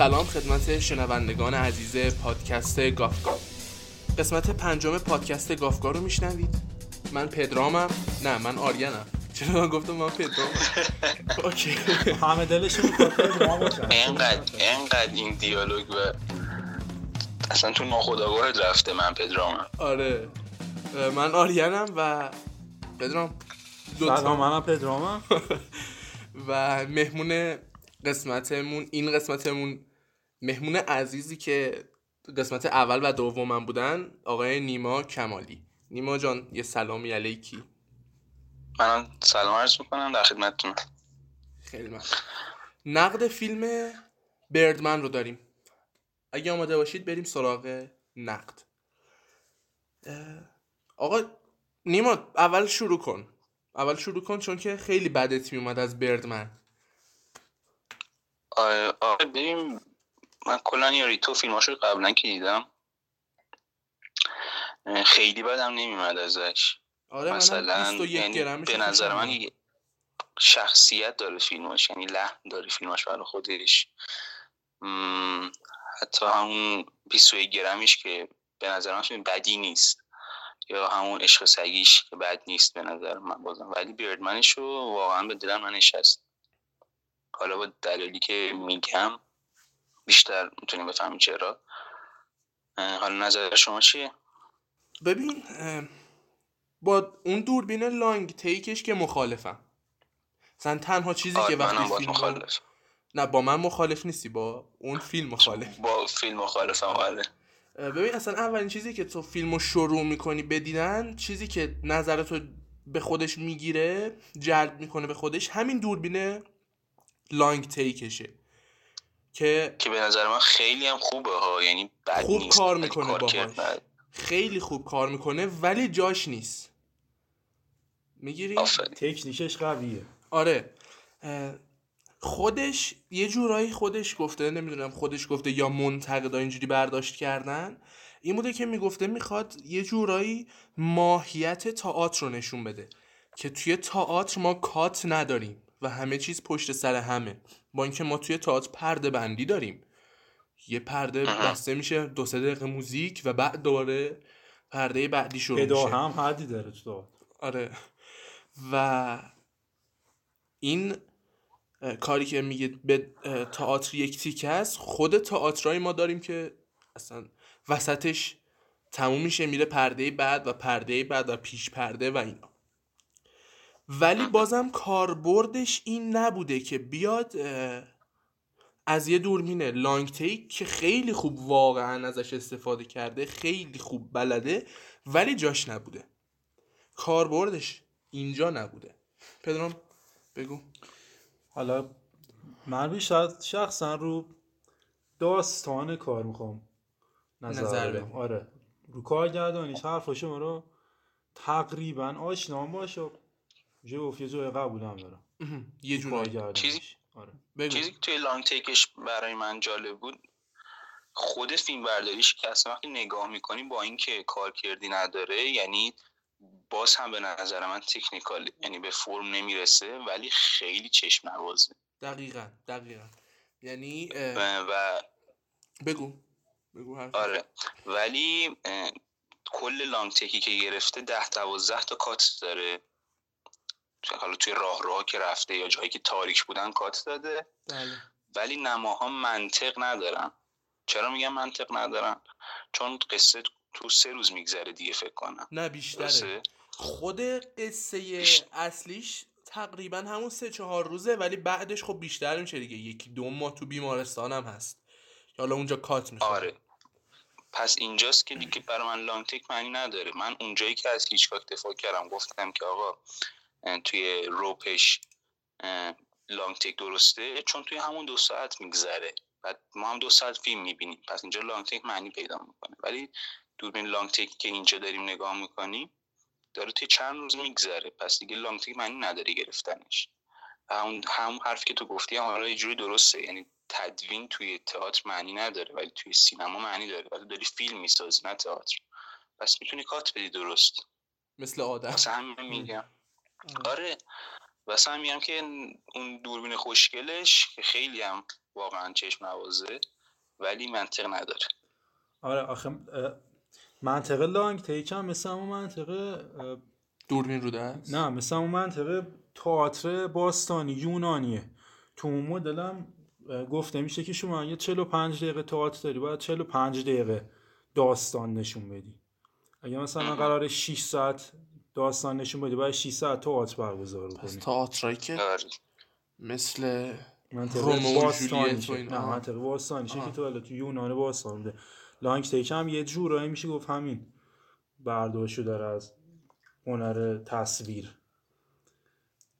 سلام خدمت شنوندگان عزیز پادکست گافگا قسمت پنجم پادکست گافگا رو میشنوید. من پدرامم. نه من آریانم. چرا من گفتم من پدرامم؟ اوکی. همه دلشون اینقدر اینقدر این دیالوگ و اصلا تو ناخداگاهت رفته من پدرامم. آره. من آریانم و پدرام. دو سلام منم پدرامم. و مهمون قسمتمون این قسمتمون مهمون عزیزی که قسمت اول و دومم بودن آقای نیما کمالی. نیما جان یه سلامی علیکی. منم سلام عرض می‌کنم در خدمتتون. خیلی من نقد فیلم بردمن رو داریم. اگه آماده باشید بریم سراغ نقد. آقا نیما اول شروع کن. اول شروع کن چون که خیلی بدت میومد از بردمن. آره آره ببین من کلا یاریتو فیلماشو قبلا که دیدم خیلی بدم نمیمد ازش. آره مثلا منم 21 یعنی به نظر من شخصیت داره فیلماش یعنی لحن داره فیلماش برای خودش. حتی همون 21 گرمش که به نظر من فیلم بدی نیست. یا همون عشق سگیش که بد نیست به نظر من بازم. ولی بیردمنش رو واقعا به دلم من نشست حالا با دلیلی که میگم بیشتر می‌تونیم بفهمیم چرا. حالا نظر شما چیه؟ ببین با اون دوربین لانگ تیکش که مخالفم. مثلا تنها چیزی آره که منم وقتی فیلم مخالف. نه با من مخالف نیستی با اون فیلم مخالف. با فیلم مخالفم آره. اه، ببین اصلا اولین چیزی که تو فیلمو شروع می‌کنی بدیدن چیزی که نظرتو به خودش می‌گیره جلب می‌کنه به خودش همین دوربین لانگ تیکشه. که که به نظر من خیلی هم خوبه ها یعنی بد خوب نیست کار می‌کنه کار باهاش. خیلی خوب کار می‌کنه ولی جاش نیست. می‌گیری؟ تکنیکش قویه. آره. خودش یه جورایی خودش گفته نمی‌دونم خودش گفته یا منتقدا اینجوری برداشت کردن. این بوده که می‌گفته می‌خواد یه جورایی ماهیت تئاتر رو نشون بده. که توی تئاتر ما کات نداریم و همه چیز پشت سر همه. با اینکه ما توی تئاتر پرده بندی داریم. یه پرده بسته میشه دو سه دقیقه موزیک و بعد دوباره پرده بعدی شروع میشه. هم حدی داره تو آره. و این کاری که میگه به تئاتر یک تیکه است خود تئاترای ما داریم که اصلا وسطش تموم میشه میره پرده بعد و پرده بعد و پیش پرده و اینا. ولی بازم کاربردش این نبوده که بیاد از یه دوربین لانگ تیک که خیلی خوب واقعا ازش استفاده کرده خیلی خوب بلده ولی جاش نبوده. کاربردش اینجا نبوده. پدرام بگو. حالا من بیشتر شخصا رو داستان کار می‌خوام نظر, نظر بدم. آره. رو کارگردانیش حرف شما رو تقریبا آشنام باشه. گفت یه جای قبولم دارم. یه جورایی کارگردانیش چیزی- آره. بگو. چیزی که توی لانگ تیکش برای من جالب بود خود فیلم برداریش که اصلا وقتی نگاه می‌کنی با اینکه کارکردی نداره یعنی باز هم به نظر من تکنیکال یعنی به فرم نمی‌رسه ولی خیلی چشم نوازه. دقیقا دقیقا. یعنی اه، و, و بگو. بگو حرف. آره. ولی اه، کل لانگ تکی که گرفته ده دوازده تا کات داره. حالا توی راه راه که رفته یا جایی که تاریک بودن کات داده. بله. ولی نماها منطق ندارن. چرا میگم منطق ندارن؟ چون قصه تو سه روز میگذره دیگه فکر کنم. نه بیشتره؟ خود قصه اصلیش تقریبا همون سه چهار روزه ولی بعدش خب بیشتر میشه دیگه. یکی دو ماه تو بیمارستان هم هست. حالا اونجا کات میشه آره. پس اینجاست که دیگه برای من لانگ تک معنی نداره. من اونجایی که از هیچکاک دفاع کردم گفتم که آقا توی روپش لانگ تک درسته؟ چون توی همون دو ساعت میگذره. بعد ما هم دو ساعت فیلم می‌بینیم. پس اینجا لانگ تک معنی پیدا می‌کنه. ولی دوربین لانگ تک که اینجا داریم نگاه می‌کنیم داره توی چند روز میگذره. پس دیگه لانگ تک معنی نداره گرفتنش. همون هم حرفی که تو گفتی هم حالا یه جوری درسته. یعنی تدوین توی تئاتر معنی نداره ولی توی سینما معنی داره. ولی داری فیلم می‌سازی نه تئاتر. پس می‌تونی کات بدی درست. مثل آدم. همین میگم. آره. واسه هم میگم که اون دوربین خوشگلش که خیلی هم واقعا چشم نوازه ولی منطق نداره. آره آخه منطقه لانگ تیک هم مثل همون منطقه دوربین رو دست نه مثل همون منطقه تئاتر باستانی یونانیه. تو اون مدل هم اه، گفته میشه که شما اگه 45 دقیقه تئاتر داری باید 45 دقیقه داستان نشون بدی. اگه مثلا قرار 6 ساعت داستان نشون بدی باید 6 ساعت تئاتر برگزار پس کنی. تئاترایی که آره. مثل منطقه باستانی نه. منطقه باستانی که. تو حالا تو یونان باستان بوده. لانگ تیک هم یه جورایی میشه گفت همین. برداشت داره از هنر تصویر.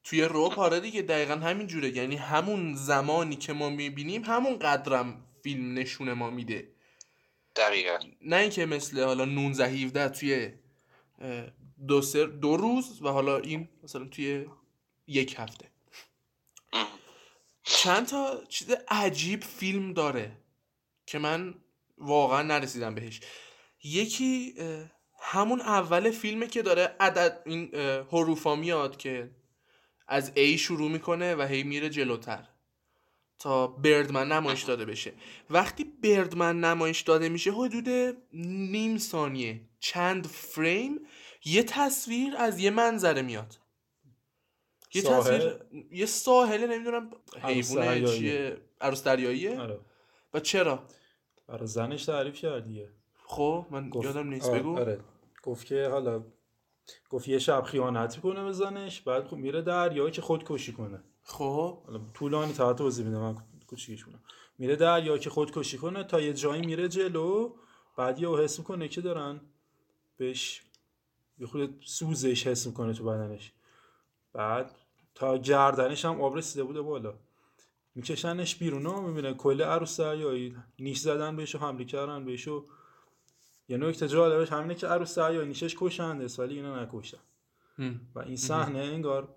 توی روپ آره دیگه دقیقا همین جوره. یعنی همون زمانی که ما می‌بینیم همون قدرم فیلم نشون ما میده. دقیقا. نه اینکه مثل حالا 19 17 توی دو سر دو روز و حالا این مثلا توی یک هفته. چند تا چیز عجیب فیلم داره که من واقعا نرسیدم بهش. یکی همون اول فیلمه که داره عدد این حروفا میاد که از A شروع می‌کنه و هی میره جلوتر تا بردمن نمایش داده بشه. وقتی بردمن نمایش داده میشه حدود نیم ثانیه. چند فریم یه تصویر از یه منظره میاد. یه ساحل؟ تصویر یه ساحله نمی‌دونم دریایی. چیه؟ عروس دریاییه؟ آره. و چرا؟ برای زنش تعریف کرد دیگه. خب من گفت- یادم نیست آره، بگو. آره. گفت که حالا گفت یه شب خیانت کنه به زنش بعد خب میره دریا که خودکشی کنه. خب. حالا طولانی تا توضیح میده من کوچیکش کنم میره دریا که خودکشی کنه تا یه جایی میره جلو بعد یه حس می‌کنه که دارن بهش یه خود سوزش حس می‌کنه تو بدنش. بعد تا گردنش هم آب رسیده بوده بالا. میکشنش بیرون و می‌بینه کل عروس دریایی نیش زدن بهش و حمله کردن بهش و یه نکته جالبش همینه که عروس دریایی نیشش کشنده ولی اینا نکشتن. هم. و این صحنه انگار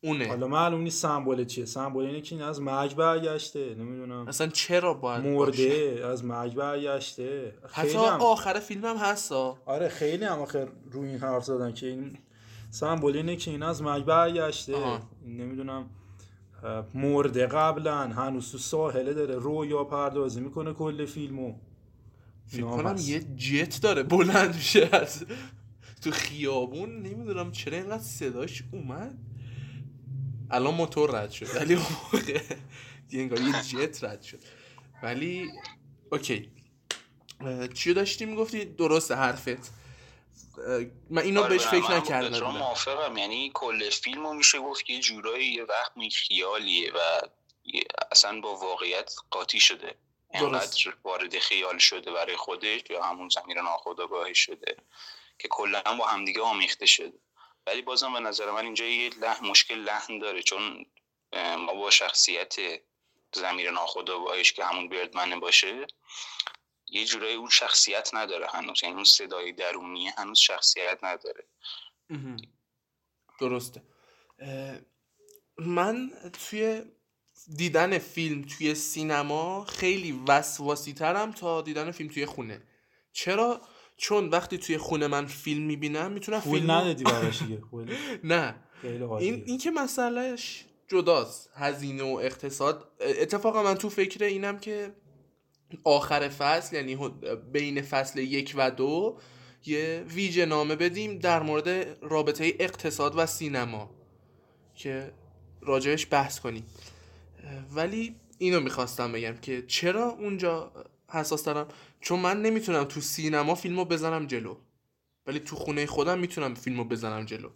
اونه. حالا معلوم نیست سمبل چیه. سمبل اینه که این از مرگ برگشته. نمی‌دونم. اصلا چرا باید باشه؟ مرده از مرگ برگشته. حتی هم آخر فیلم هم هستا آره خیلی هم آخر روی این حرف زدن که این سمبل اینه که این از مرگ برگشته. نمی‌دونم. مرده قبلا هنوز تو ساحله داره رویا پردازی می‌کنه کل فیلمو. فکر کنم. یه جت داره بلند میشه. از تو خیابون نمی‌دونم چرا اینقدر صداش اومد. الان موتور رد شد ولی موقع یه انگار یه جت رد شد. ولی اوکی. چی داشتی می‌گفتی؟ درسته حرفت. من اینو آره، بهش من- فکر من پدرام بودم موافقم. یعنی کل فیلم رو میشه گفت که یه جورایی یه وهم خیالیه و اصلا با واقعیت قاطی شده. انقدر وارد خیال شده برای خودش یا همون زمیر ناخودآگاهش شده که کلا با همدیگه آمیخته شده. ولی بازم به نظر من اینجا یه لحن مشکل لحن داره چون ما با شخصیت زمیر ناخودآگاهش که همون بردمنه باشه یه جورایی اون شخصیت نداره هنوز یعنی اون صدای درونی هنوز شخصیت نداره. درسته. من توی دیدن فیلم توی سینما خیلی وسواسی ترم تا دیدن فیلم توی خونه. چرا؟ چون وقتی توی خونه من فیلم می‌بینم می‌تونم فیلم ندادی براش نه. این این که مسئلهش جداست هزینه و اقتصاد. اتفاقا من تو فکر اینم که آخر فصل یعنی بین فصل یک و دو یه ویژه نامه بدیم در مورد رابطه اقتصاد و سینما که راجعش بحث کنیم. ولی اینو می‌خواستم بگم که چرا اونجا حساس دارم چون من نمی‌تونم تو سینما فیلمو بزنم جلو. ولی تو خونه خودم می‌تونم فیلمو بزنم جلو.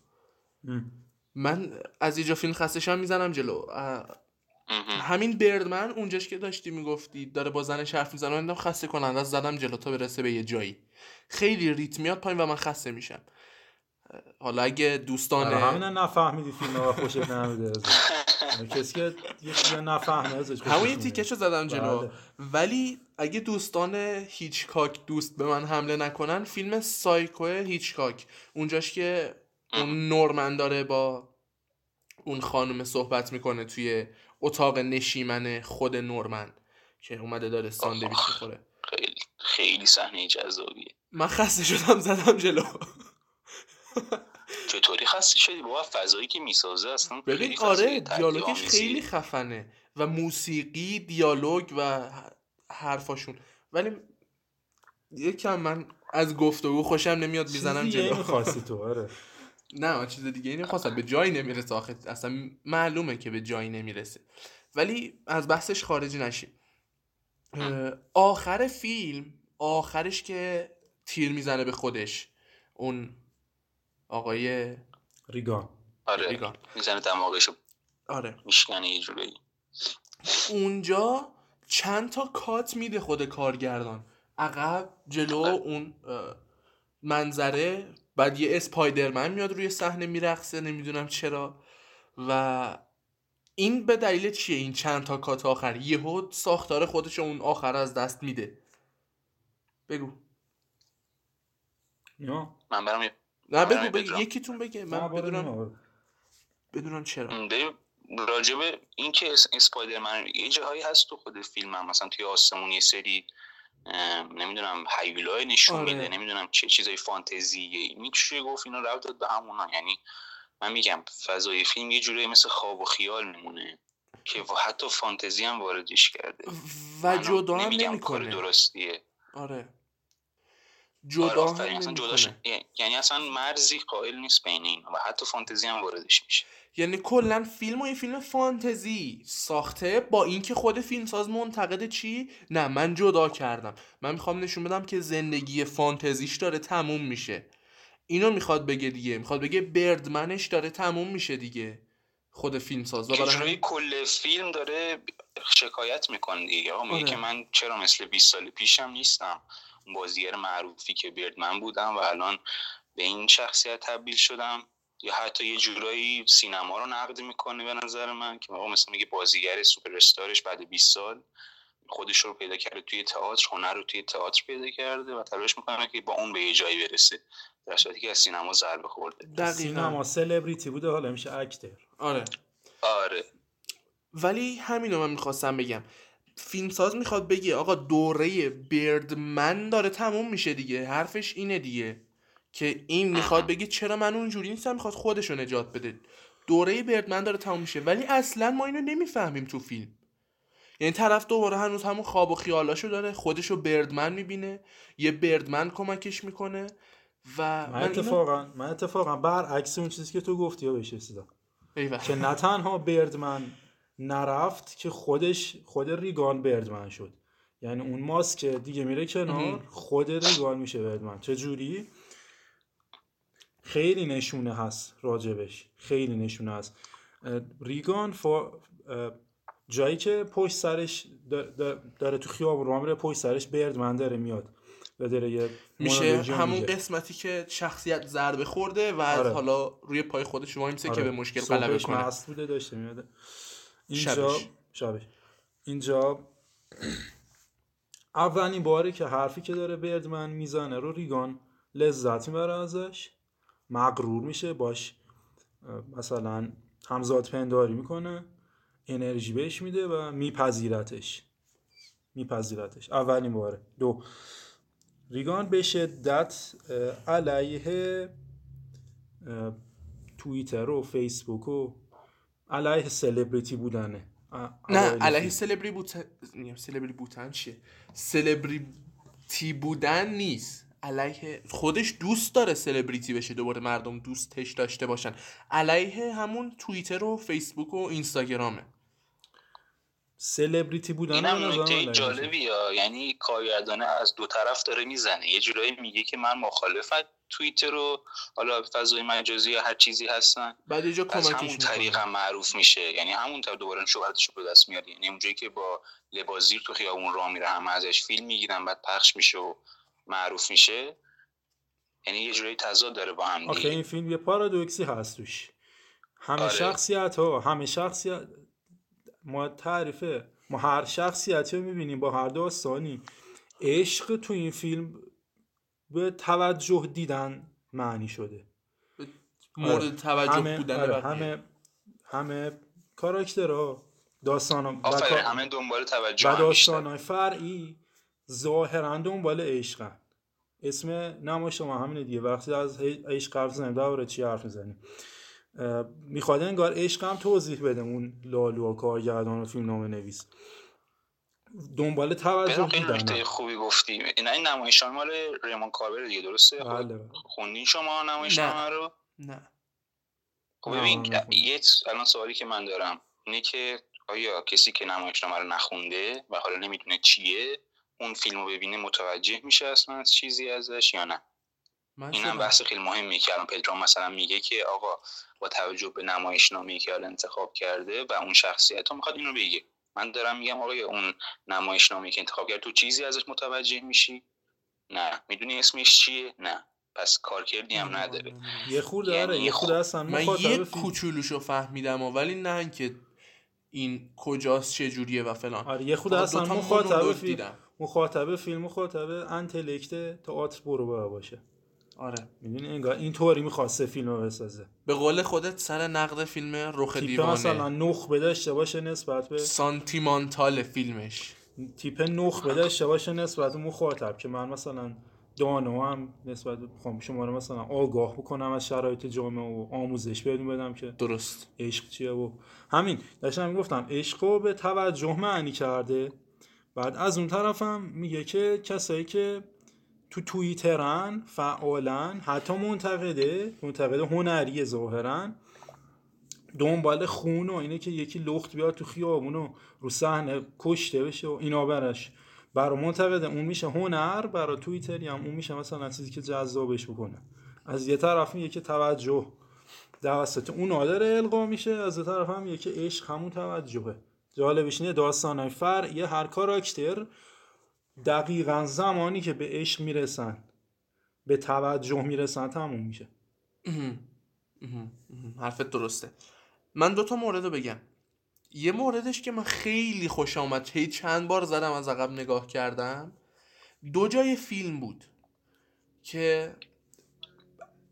من از اینجا فیلم خستشم می‌زنم جلو. همین بردمن اونجاش که داشتی می‌گفتی داره با زنش حرف می‌زنه من خسته کننده از زدم جلو تا برسه به یه جایی. خیلی ریتمیات پایین و من خسته میشم. حالا اگه دوستان آره، همین نفهمیدی فیلم و خوشت نمیده کسی که یه چیزی نفهمه ازش همون تیکشو زدم جلو بله. ولی اگه دوستان هیچکاک دوست به من حمله نکنن فیلم سایکو هیچکاک. اونجاش که اون نورمن داره با اون خانم صحبت می‌کنه توی اتاق نشیمن خود نورمن که اومده داره ساندویچ می‌خوره. خیلی خیلی صحنه جذابیه. من خسته شدم زدم جلو. چطوری خسته شدی؟ بابا فضایی که می‌سازه اصلا ببین آره دیالوگش خیلی خفنه و موسیقی دیالوگ و حرفاشون. ولی یکم من از گفتگو خوشم نمیاد می‌زنم جلو. می‌خواستی تو آره. نه چیز دیگه اینو خواستم. به جایی نمی‌رسه آخه. اصلا معلومه که به جایی نمی‌رسه. ولی از بحثش خارج نشیم. آخر فیلم آخرش که تیر می‌زنه به خودش اون آقای ریگان. آره ریگان. می‌زنه دماغشو آره. میشکنه یه جوری. اونجا چند تا کات میده خود کارگردان. عقب جلو اون منظره. بعد یه اسپایدرمن میاد روی صحنه میرقصه نمی‌دونم چرا. و این به دلیل چیه این چند تا کات آخر؟ یهو ساختار خودش اون آخر از دست میده. بگو. یا من برام نه بگو بگو. یکیتون بگه. من بدونم بدونم چرا. راجب این که اسپایدرمن یه جاهایی هست تو خود فیلم هم مثلا توی آسمون یه سری نمی‌دونم هیولای نشون آره. میده نمی‌دونم چه چیزای فانتزیه میشه گفت اینا رو داد به همونا یعنی من میگم فضای فیلم یه جوری مثل خواب و خیال میمونه که حتی فانتزی هم واردش کرده. و جدا هم نمی‌کنه. درستیه. آره. جدا آره هم جداش... یعنی اصلا مرزی قائل نیست بین این و حتی فانتزی هم واردش میشه. یعنی کلا فیلم و یه فیلم فانتزی ساخته با اینکه خود فیلمساز منتقد چی؟ نه من جدا کردم. من می‌خوام نشون بدم که زندگی فانتزیش داره تموم میشه. اینو می‌خواد بگه دیگه. می‌خواد بگه بردمنش داره تموم میشه دیگه. خود فیلم ساز و برای کل فیلم داره شکایت می‌کنه دیگه. آره. که من چرا مثل 20 سال پیشم نیستم. بازیگر معروفی که بردمن بودم و الان به این شخصیت تبدیل شدم. یا حتی یه جورایی سینما رو نقد می‌کنه به نظر من که آقا مثلا میگه بازیگر سوپر استارش بعد 20 سال خودش رو پیدا کرده توی تئاتر هنر رو توی تئاتر پیدا کرده و تلاش می‌کنه که با اون به یه جایی برسه. در صورتی که از سینما ضربه خورده. دقیقا. سینما سلبریتی بوده حالا میشه اکتر آره. آره. ولی همینو من می‌خواستم بگم. فیلمساز می‌خواد بگه آقا دوره بردمن داره تموم میشه دیگه حرفش اینه دیگه که این می‌خواد بگه چرا من اونجوری نیستم می‌خواد خودش رو نجات بده. دوره بردمن داره تموم میشه. ولی اصلا ما اینو نمی‌فهمیم تو فیلم. یعنی طرف دوباره هنوز همون خواب و خیالاشو داره خودشو بردمن می‌بینه یه بردمن کمکش می‌کنه و من, اتفاقا من اتفاقا برعکس اون چیزی که تو گفتی بهش رسیدم که نه تنها بردمن نرفت که خودش خود ریگان بردمن شد. یعنی اون ماسک دیگه میره کنار خود ریگان میشه بردمن چه جوری خیلی نشونه هست راجبش. خیلی نشونه هست. ریگان فا جایی که پشت سرش داره تو خیابون رو میره پشت سرش بردمن داره میاد. داره یه میشه همون قسمتی که شخصیت ضربه خورده و آره. حالا روی پای خودش وایمسه آره. که به مشکل غلبه کنه. بوده داشته میاد. اینجا شبش. اینجا اولین باری که حرفی که داره بردمن می‌زنه رو ریگان لذت می‌بره ازش. مغرور میشه باش مثلا همزاد پنداری می‌کنه انرژی بهش میده و میپذیرتش. میپذیرتش. اولین باره. دو. ریگان به شدت علیه توییتر و فیسبوک و علیه سلبریتی بودنه. نه علیه سلبری بودن سلبری بودن چیه؟ سلبریتی بودن نیست. علیه خودش دوست داره سلبریتی بشه دوباره مردم دوستش داشته باشن. علیه همون توییتر و فیسبوک و اینستاگرامه. سلبریتی بودن اینم نکته علیه جالبی ها یعنی کارگردانه از دو طرف داره می‌زنه. یه جورایی میگه که من مخالفت توییتر رو حالا فضای مجازی یا هر چیزی هستن. بعد یه جا از کمکش همون طریق هم معروف میشه. یعنی همون دوباره شهرتش رو به دست میاره یعنی اونجایی که با لباس زیر تو خیابون راه میره همه ازش فیلم می‌گیرن بعد پخش میشه و معروف میشه. یعنی یه جورایی تضاد داره با هم دیگه. این فیلم یه پارادوکسی هست توش. همه آره. شخصیت ها همه شخصیت ما تعریفه. ما هر شخصیتی رو می‌بینیم با هر داستانی عشق تو این فیلم به توجه دیدن معنی شده. مورد آره. توجه همه بودن آره،. همه همه کاراکترها داستان آفرین همه دنبال توجه و. داستان فرعی ظاهرا دنبال عشقن. اسم نمایش ما همینه دیگه. وقتی از عشق حرف زنیم درباره چی حرف می‌زنیم. می‌خواد انگار عشق هم توضیح بده اون لالو و کارگردان و فیلم نامه نویس دنبال توجه خیلی نکته خوبی گفتی. این این نمایشنامه مال ریمان کاربر دیگه درسته؟ خب، بله. خوندین شما نمایشنامه رو؟ نه. خب ببین. یه الان سوالی که من دارم اینه که آیا کسی که نمایشنامه رو نخونده و حالا نمی‌دونه چیه اون فیلم رو ببینه متوجه میشه اصلا از چیزی ازش یا نه؟ این هم. بحث خیلی مهمیه که الان پدرام مثلا میگه که آقا با توجه به نمایشنامه‌ای که حالا انتخاب کرده و اون شخصیت رو می‌خواد اینو بگه. من دارم میگم آقا اون نمایشنامه‌ای که انتخاب کرد تو چیزی ازش متوجه میشی؟ نه. می‌دونی اسمش چیه؟ نه. پس کارکردی هم نداره. یه خورده یعنی آره یه خورده خب، اصلا من یه کوچولوشو فهمیدم ولی نه که این کجاست چه جوریه و فلان. آره یه خورده فقط اصلا مخاطب فیلم. مخاطب فیلم مخاطب انتلکت تئاتر برو برو باشه. آره. می‌دونی انگار اینطوری می‌خواسته فیلم رو بسازه. به قول خودت سر نقد فیلم رخ دیوانه. مثلا نخبه داشته باشه نسبت به سانتیمانتال فیلمش. تیپ نخبه داشته باشه نسبت به مخاطب که من مثلا دانا هم نسبت به خب شما رو مثلا آگاه بکنم از شرایط جامعه و آموزش بدون بدم که درست. عشق چیه و همین. داشتم می‌گفتم عشق رو به توجه معنی کرده. بعد از اون طرفم میگه که کسایی که تو توییترن فعالن حتی منتقده منتقد هنری ظاهرا. دنبال خون و اینه که یکی لخت بیاد تو خیابون و رو صحنه کشته بشه و اینا برش برا منتقده اون میشه هنر برا توییتری هم اون میشه مثلا چیزی که جذابش بکنه. از یه طرف میگه که توجه. توسط اونا داره القا میشه از یه طرف هم میگه که عشق همون توجهه. جالبش اینه داستانهای فرعی هر کاراکتر دقیقا زمانی که به عشق می‌رسن به توجه می‌رسن تموم میشه. حرفت درسته. من دوتا مورد رو بگم. یه موردش که من خیلی خوش آمد. هی چند بار زدم از عقب نگاه کردم. دو جای فیلم بود که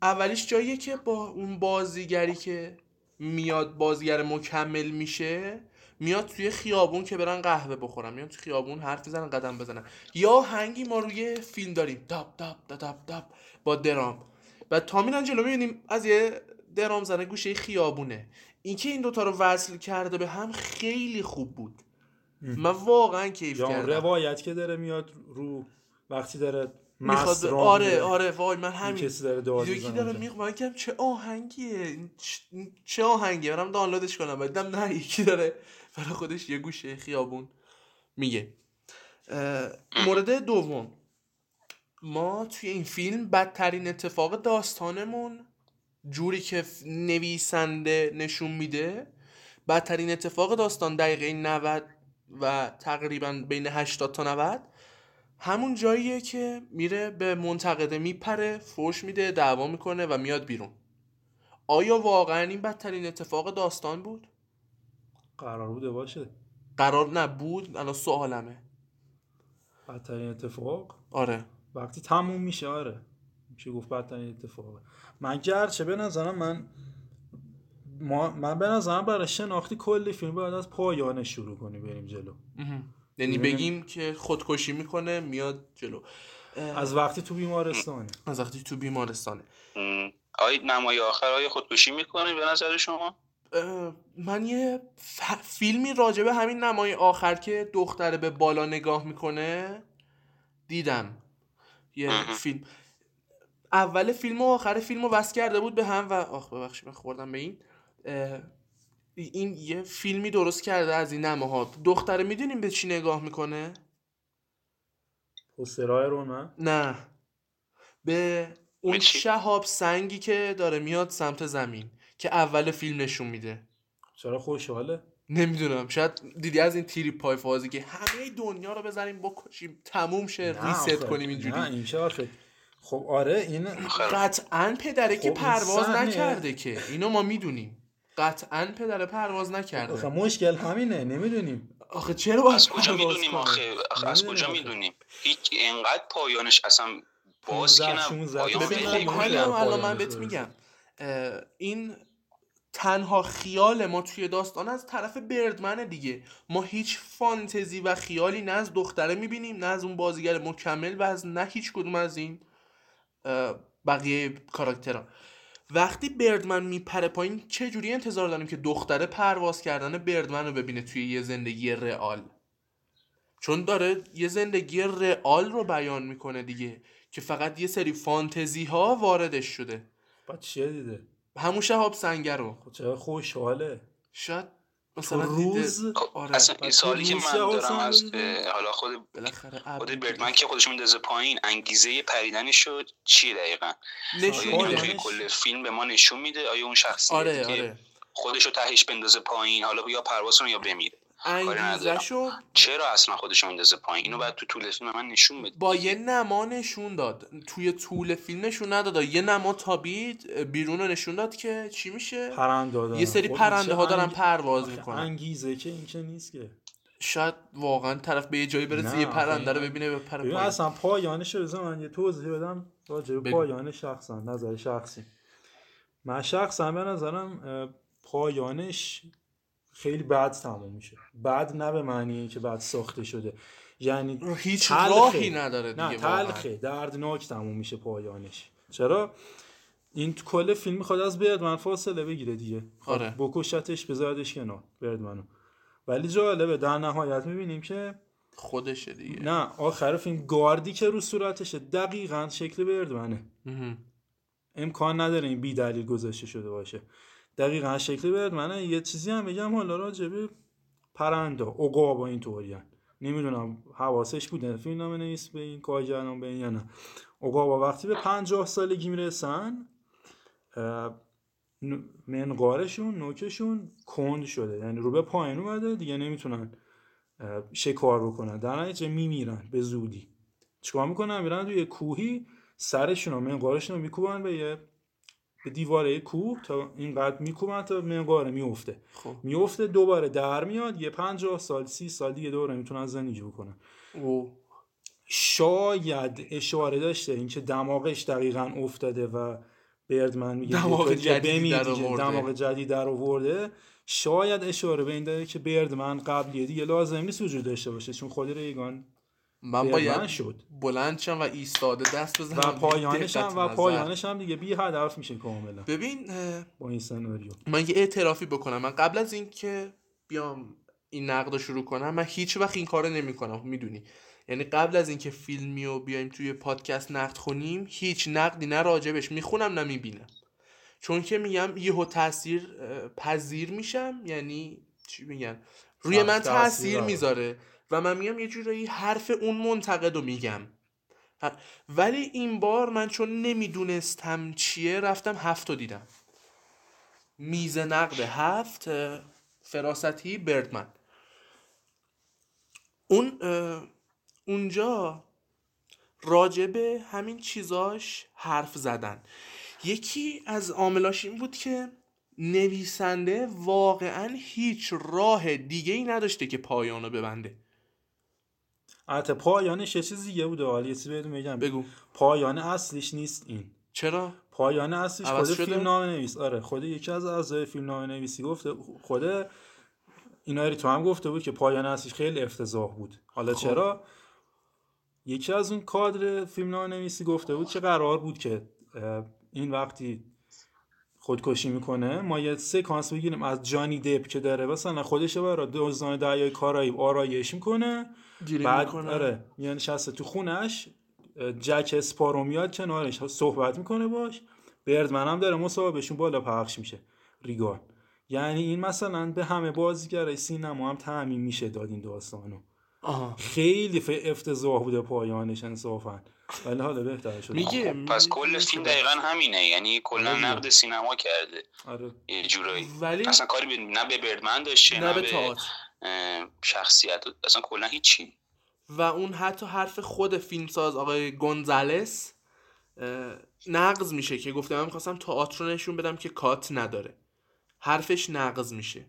اولیش جاییه که با اون بازیگری که میاد بازیگر مکمل میشه میاد توی خیابون که برن قهوه بخورن میاد توی خیابون حرف بزنن قدم بزنن. یا هنگی ما روی فیلم داریم. داب داب داب داب, داب با درام. و تا میرن جلو می‌بینیم از یه درام زنه گوشه خیابونه. اینکه این دوتا رو وصل کرده به هم خیلی خوب بود. من واقعا کیف کردم. روایت که داره میاد رو وقتی داره می‌خواد آره. آره وای من همین. کسی داره داد یکی داره. میخ من کم چه آهنگیه چه آهنگیه؟ برم دانلودش کنم. بعدم نه یکی داره برای خودش یه گوشه خیابون میگه. مورد دوم. ما توی این فیلم بدترین اتفاق داستانمون جوری که نویسنده نشون میده بدترین اتفاق داستان دقیقه 90 و تقریبا بین 80 تا 90 همون جاییه که میره به منتقده میپره فوش میده دعوا می‌کنه و میاد بیرون. آیا واقعا این بدترین اتفاق داستان بود؟ قرار بوده باشه. قرار نبود؟ الان سوالمه. بدترین اتفاق؟ آره. وقتی تموم میشه آره. میشه گفت بدترین اتفاقه. من گرچه به نظرم من ما من به نظرم برای شناختی کلی فیلم باید از پایانش شروع کنی بریم جلو. یعنی. بگیم که خودکشی می‌کنه میاد جلو. اه، از وقتی تو بیمارستانه. از وقتی تو بیمارستانه. م، آیا نمای آخر آیا خودکشی می‌کنه به نظر شما؟ من یه ف- فیلمی راجبه همین نمای آخر که دختره به بالا نگاه می‌کنه دیدم. یه. فیلم. اول فیلم و آخر فیلم رو وصل کرده بود به هم و آخ ببخشید من خوردم به این. اه، این یه فیلمی درست کرده از این نماها. دختره می‌دونیم به چی نگاه می‌کنه؟ پوسترهای رو من نه. به اون؟ شهاب سنگی که داره میاد سمت زمین که اول فیلم نشون میده. چرا خوشحاله نمی‌دونم. شاید دیدی از این تیری پای فازی که همه دنیا رو بزنیم بکشیم تموم شه ریست آخه. کنیم اینجوری. نه این که آخه خب آره این قطعا پدره که خب این پرواز نکرده که. اینو ما می‌دونیم. قطعا پدره پرواز آخه نکرده مشکل همینه نمی‌دونیم. آخه چرا از کجا می‌دونیم؟ آخه؟ آخه از کجا آخه. می‌دونیم؟ هیچ انقدر پایانش اصلا باز که 15 نه. 16 پایان ببین، ببین خیلی خب، الان من پایانش بهت. میگم این تنها خیال ما توی داستان از طرف بردمنه دیگه. ما هیچ فانتزی و خیالی نه از دختره می‌بینیم نه از اون بازیگر مکمل و از نه هیچ کدوم از این بقیه کاراکترها. وقتی بردمن میپره پایین چه جوری انتظار داریم که دختره پرواز کردن بردمن رو ببینه توی یه زندگی رئال؟ چون داره یه زندگی رئال رو بیان می‌کنه دیگه. که فقط یه سری فانتزی ها واردش شده. بعد چیه دیده؟ همون شهاب سنگر رو. خب چرا خوشحاله شاید مثلا روز دیده خب، آره. اصلا این سوالی که من دارم از حالا خود بالاخره خود بردمن که خودش میندازه پایین انگیزه پریدنش شد چیه دقیقا؟ نشون توی کل فیلم به ما نشون میده؟ آیا اون شخصیتی آره که آره. خودش رو تهش بندازه پایین حالا یا پرواز کنه یا بمیره. انگیزشو چرا اصلا خودش میندازه پایین؟ اینو باید تو طول فیلم من نشون بده. با یه نما نشون داد. توی طول فیلم نشون نداد. یه نما تابید بیرون رو نشون داد که چی میشه؟ پرنده ها یه سری خب پرنده ها دارن انگ- پرواز می‌کنن. انگیزه که این که نیست که. شاید واقعا طرف به یه جایی برسه یه پرنده رو ببینه به پر اصلا پایانش رو من یه توضیح بدم راجع به. پایان شخصا نظر شخصی. من شخصا به نظرم پایانش خیلی بد تموم میشه. بد نه به معنی که بد ساخته شده. یعنی هیچ تلخه. راهی نداره نه دیگه واقعا. تلخه دردناک تموم میشه پایانش. چرا؟ این کل فیلم می‌خواد از بردمن فاصله بگیره دیگه. خب، آره. بکشتش بذاردش کنار بردمنو ولی جالبه در نهایت می‌بینیم که خودشه دیگه. نه آخر فیلم گاردی که رو صورتشه دقیقا شکل بردمنه. امکان نداره این بی دلیل گذاشته شده باشه. دقیقا شکل بردمنه یه چیزی هم بگم حالا راجبه پرنده عقاب و اینطوری نمی‌دونم حواسش بوده. فیلم نویس به این کارگردان به این یا نه. عقابا وقتی به پنجاه سالگی می‌رسن منقارشون نوکشون کند شده. یعنی رو به پایین اومده دیگه نمی‌تونن شکار بکنن. در نتیجه میمیرن به زودی. چیکار می‌کنن؟ میرن توی کوهی سرشون و منقارشون رو میکوبن به یه به دیواره کوه تا اینقدر میکوبن تا منقاره میفته. خب. میفته دوباره در میاد یه پنجاه سال سی سال دیگه دوباره می‌تونن زندگی بکنن. او. شاید اشاره داشته اینکه دماغش دقیقا افتاده و بردمن میگه دماغ بمیر در آورده. دماغ جدید در آورده. شاید اشاره به این داره که بردمن قبلیه دیگه لازم نیست وجود داشته باشه. چون خود ریگان من باید شد. بلند شم و ایستاده دست بزنم و پایانش هم و. پایانش هم دیگه بی هدف میشه کاملا. ببین با این سناریو. من یه اعترافی بکنم. من قبل از اینکه بیام این نقد رو شروع کنم من هیچ وقت این کارو نمی‌کنم. می‌دونی. یعنی قبل از اینکه فیلمی رو بیایم توی پادکست نقد کنیم هیچ نقدی نه راجبش می‌خونم نه می‌بینم. چون که میگم یهو تاثیر پذیر میشم. یعنی چی میگن؟ روی من تاثیر داره. می‌ذاره. و من میام یه جورایی حرف اون منتقد رو میگم. ولی این بار من چون نمی‌دونستم چیه رفتم هفت رو دیدم. میز نقد هفت فراستی بردمن. اون اونجا راجبه همین چیزاش حرف زدن. یکی از عاملاش این بود که نویسنده واقعا هیچ راه دیگه ای نداشته که پایانو ببنده. البته پایانش یه چیز دیگه بوده. حالا یه چیزی بهتون میگم. بگو. پایان اصلیش نیست این. چرا؟ پایان اصلیش خود؟ فیلم نامه نویس آره خود یکی از اعضای فیلم نامه نویسی گفته خود اینا تو هم گفته بود که پایان اصلیش خیلی افتضاح بود. حالا خب. چرا؟ یکی از اون کادر فیلم نامه نویسی گفته بود که قرار بود که این وقتی خودکشی می‌کنه ما یه سکانس بگیریم از جانی دپ که داره. مثلا خودش برای دزدان دریای کارائیب آرایش می‌کنه. گیری بعد می‌کنه آره میان نشسته تو خونش جک اسپارو میاد کنارش صحبت می‌کنه باش. بردمن هم داره مصاحبهشون بالا پخش میشه. ریگان. یعنی این مثلا به همه بازیگرای سینما هم تعمین میشه داد این داستانو. آها. خیلی ف- افتضاح بوده پایانش انصافا. ولی حالا بهتر شده. میگه پس کل فیلم دقیقا همینه. یعنی کلا آره. نقد سینما کرده. آره. یه جورایی. ولی اصلا کاری به نه به بردمن داشته نه به تئاتر. شخصیت. اصلا کلا هیچی. و اون حتی حرف خود فیلمساز آقای گونزالس نقض میشه که گفته من می‌خواستم تئاتر رو نشون بدم که کات نداره. حرفش نقض میشه.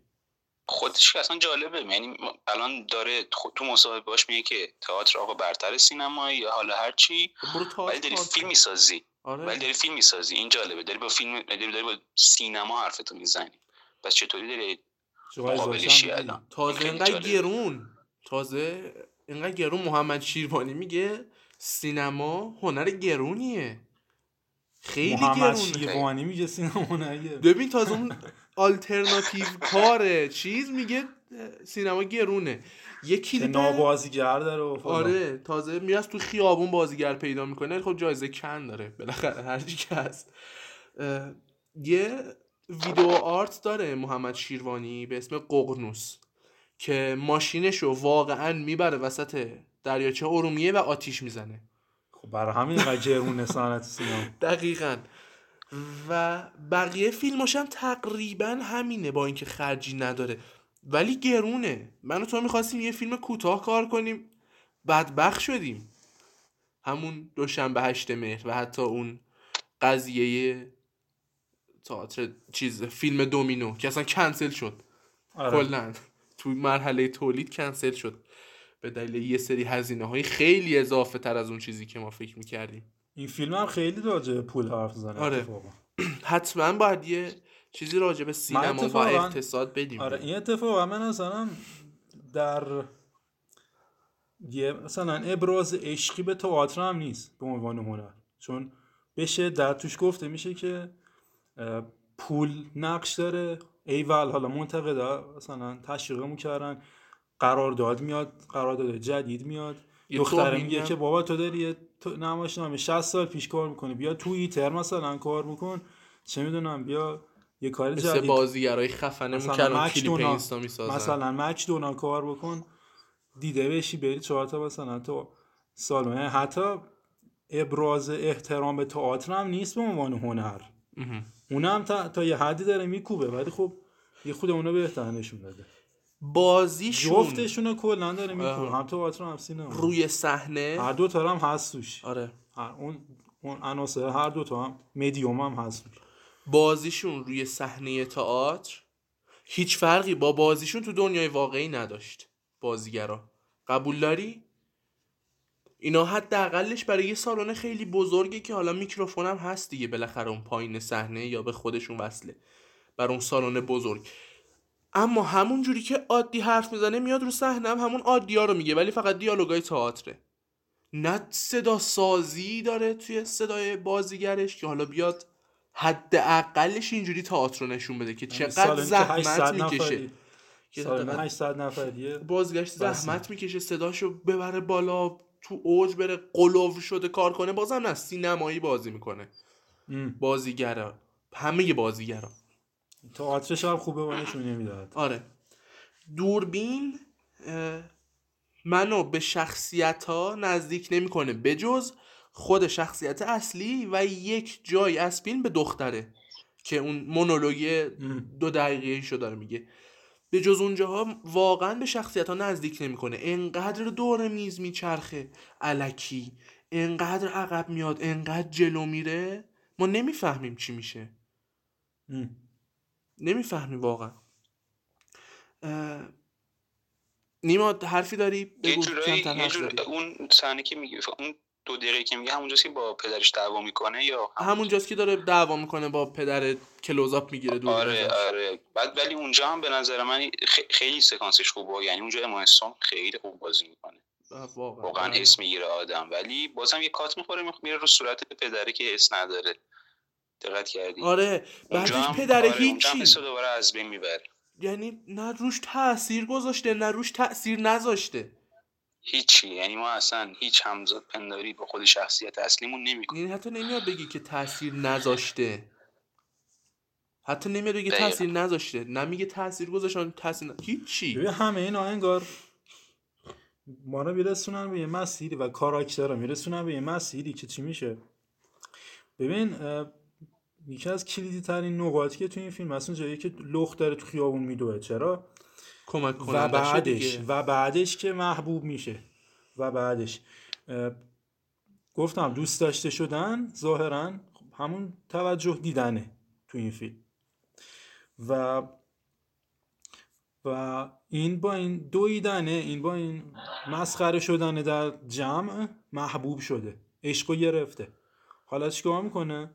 خودش که اصلا جالبه. یعنی الان داره خود تو مصاحبه باش میگه که تئاتر آقا برتر سینمایی یا حالا هر چی. ولی داری فیلم. می‌سازی. آره. ولی داری فیلم می‌سازی. این جالبه. داری با فیلم داری, داری با سینما حرفتو می‌زنی. پس چطوری داری مقابلشی دیدی. الان تازه جالبه. گرون تازه اینقدر گرون محمد شیروانی میگه سینما هنر گرونیه. خیلی محمد گرونه شیروانی میگه سینما نگه ببین تازه اون آلترناتیو کاره چیز میگه سینما گرونه. یه کلیپ نابازیگر داره و. آره تازه میاد تو خیابون بازیگر پیدا می‌کنه خب جایزه کن داره. بالاخره هر چی که هست. یه ویدیو آرت داره محمد شیروانی به اسم ققنوس که ماشینشو واقعا می‌بره وسط دریاچه ارومیه و آتیش می‌زنه. خب برای همین اینقدر جرمونه صنعت سینما دقیقا. و بقیه فیلماش هم تقریبا همینه با اینکه خرجی نداره. ولی گرونه. من و تو می‌خواستیم یه فیلم کوتاه کار کنیم. بدبخت شدیم. همون دوشنبه هشت مهر و حتی اون قضیه تئاتر چیز فیلم دومینو که اصلا کنسل شد. آره. کلا. تو مرحله تولید کنسل شد. به دلیل یه سری هزینه های خیلی اضافه تر از اون چیزی که ما فکر می‌کردیم. این فیلم هم خیلی راجع به پول حرف زنه آره. اتفاقا. حتما باید یه چیزی راجع به سینما و اتفاقاً- اقتصاد بدیم. آره این اتفاق من مثلا در یه مثلا ابراز عشقی به تئاتر هم نیست به عنوان هنر. چون بشه در توش گفته میشه که پول نقش داره. ایول حالا منتقدا مثلا تشویقمون کردن. قرارداد میاد قرارداد جدید میاد. دختره میگه. که بابا تو داری تو- نمایشنامه 60 سال پیش کار می‌کنی. بیا تو ایتر مثلا کار بکن. چه می‌دونم بیا یه کار مثل جدید. بازیگرای خفنمون مثلا کلیپ اینستا می‌سازن. مثلا مچ دونا کار بکن. دیده بشی بری چهار تا مثلا تو سالن حتی ابراز احترام به تئاتر هم نیست به عنوان هنر. اونم تا, تا یه حدی داره میکوبه ولی خب یه خود اونو بهتر نشون داده بازیشون جفتشون کلا داره میکوبه. هم تئاتر هم سینما روی صحنه. هر دو تا هم هست توش. آره. هر اون اون عناصر هر دو تا هم مدیوم هم هست بازیشون روی صحنه تئاتر. هیچ فرقی با بازیشون تو دنیای واقعی نداشت بازیگرا. قبول داری؟ اینا حداقلش برای یه سالن خیلی بزرگی که حالا میکروفون هم هست دیگه بالاخره اون پایین صحنه یا به خودشون وصله بر اون سالن بزرگ. اما همون جوری که عادی حرف می‌زنه میاد رو صحنه هم همون عادی ها رو میگه ولی فقط دیالوگای تئاتره. نه صدا سازی داره توی صدای بازیگرش که حالا بیاد حداقلش اینجوری تئاتر رو نشون بده که چقدر سالن که زحمت 800 می‌کشه. که سالن حداقل 800 نفریه. بازیگرش بسه. زحمت می‌کشه صداشو ببره بالا. تو اوج بره قلوف شده کار کنه بازم نه سینمایی بازی می‌کنه. بازیگرا. همه بازیگرا. تئاترش هم خوبه نشون نمی‌داد آره. دوربین منو به شخصیت ها نزدیک نمی‌کنه بجز خود شخصیت اصلی و یک جای از فیلم به دختره که اون مونولوگ دو دقیقه شو داره میگه. به جز اونجاها واقعا به شخصیت ها نزدیک نمی‌کنه. انقدر دور میز میچرخه. علکی انقدر عقب میاد. انقدر جلو میره. ما نمی‌فهمیم چی میشه. ام. نمی‌فهمیم واقعا. نیما حرفی داری؟ یه بگو جورایی یه. اون صحنه که میگه اون دو دقیقه که میگه همونجاست که با پدرش دعوا می‌کنه یا همونجاست که داره دعوا می‌کنه با پدر کلوزاپ می‌گیره دور آره. آره. بعد ولی اونجا هم به نظر من خیلی سکانسش خوبه. یعنی اونجا امایستون خیلی خوب بازی می‌کنه. واقعا. واقعا آره. اسم می‌گیره آدم. ولی بازم یه کات می‌خوره میره رو صورت پدره که اس نداره. دقت کردی. آره. بعدش هم- پدر آره، هیچی دوباره از بین می‌بره. یعنی نه روش تاثیر گذاشته نه روش تاثیر نذاشته. هیچی. یعنی ما اصلا هیچ همزاد پنداری با خود شخصیت اصلیمون نمی‌کنیم. یعنی حتی نمیاد بگی که تاثیر نذاشته. حتی نمیاد دقیقاً. تاثیر نذاشته. نمیگه تاثیر گذاشتن تاثیر ن... هیچی. ببین همه این انگار ما رو میرسونن به یه مسیری و کاراکتر رو میرسونن به یه مسیری که چی میشه؟ ببین یکی از کلیدی ترین نقاطی که تو این فیلم هست اون جایی که لخت داره تو خیابون میدوه. چرا؟ کمک و بعدش دیگه و بعدش که محبوب میشه. و بعدش. گفتم دوست داشته شدن ظاهرا همون توجه دیدنه تو این فیلم. و و این با این دویدنه این با این مسخره شدن در جمع محبوب شده. عشقو گرفته. حالا چیکار می‌کنه؟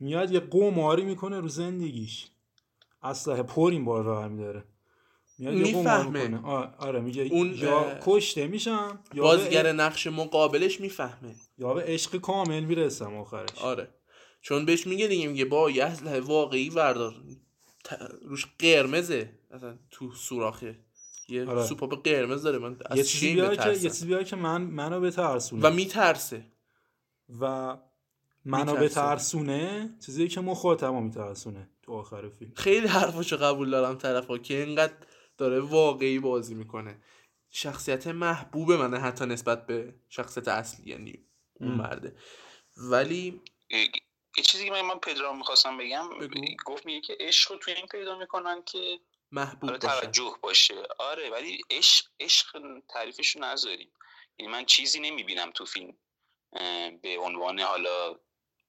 میاد یه قماری می‌کنه رو زندگیش. اسلحه پر این بار داره میاد می‌فهمه. آره میگه اون، یا کشته میشم یا بازیگر نقش مقابلش می‌فهمه. یا به عشق کامل می‌رسم آخرش. آره. چون بهش میگه دیگه میگه با یه اسلحه واقعی وردار ت- روش قرمزه. مثلا تو سوراخه یه آره. سوپاپ قرمز داره. من از یه چی چیزی که؟ یه چیزی که من منو بترسونه. و میترسه. و منو. بترسونه چیزی که مخاطبو میترسونه تو آخر فیلم. خیلی حرفاشو قبول دارم طرفا که اینقدر داره واقعی بازی می‌کنه. شخصیت محبوب منه حتی نسبت به شخصیت اصلی یعنی اون. مرده. ولی یه چیزی که من, پدرام می‌خواستم بگم بگو. گفت میگه که عشق رو توی این پیدا می‌کنن که محبوب حالا باشه توجه باشه. آره ولی عشق عشق تعریفش رو نذاریم. یعنی من چیزی نمی‌بینم تو فیلم به عنوان حالا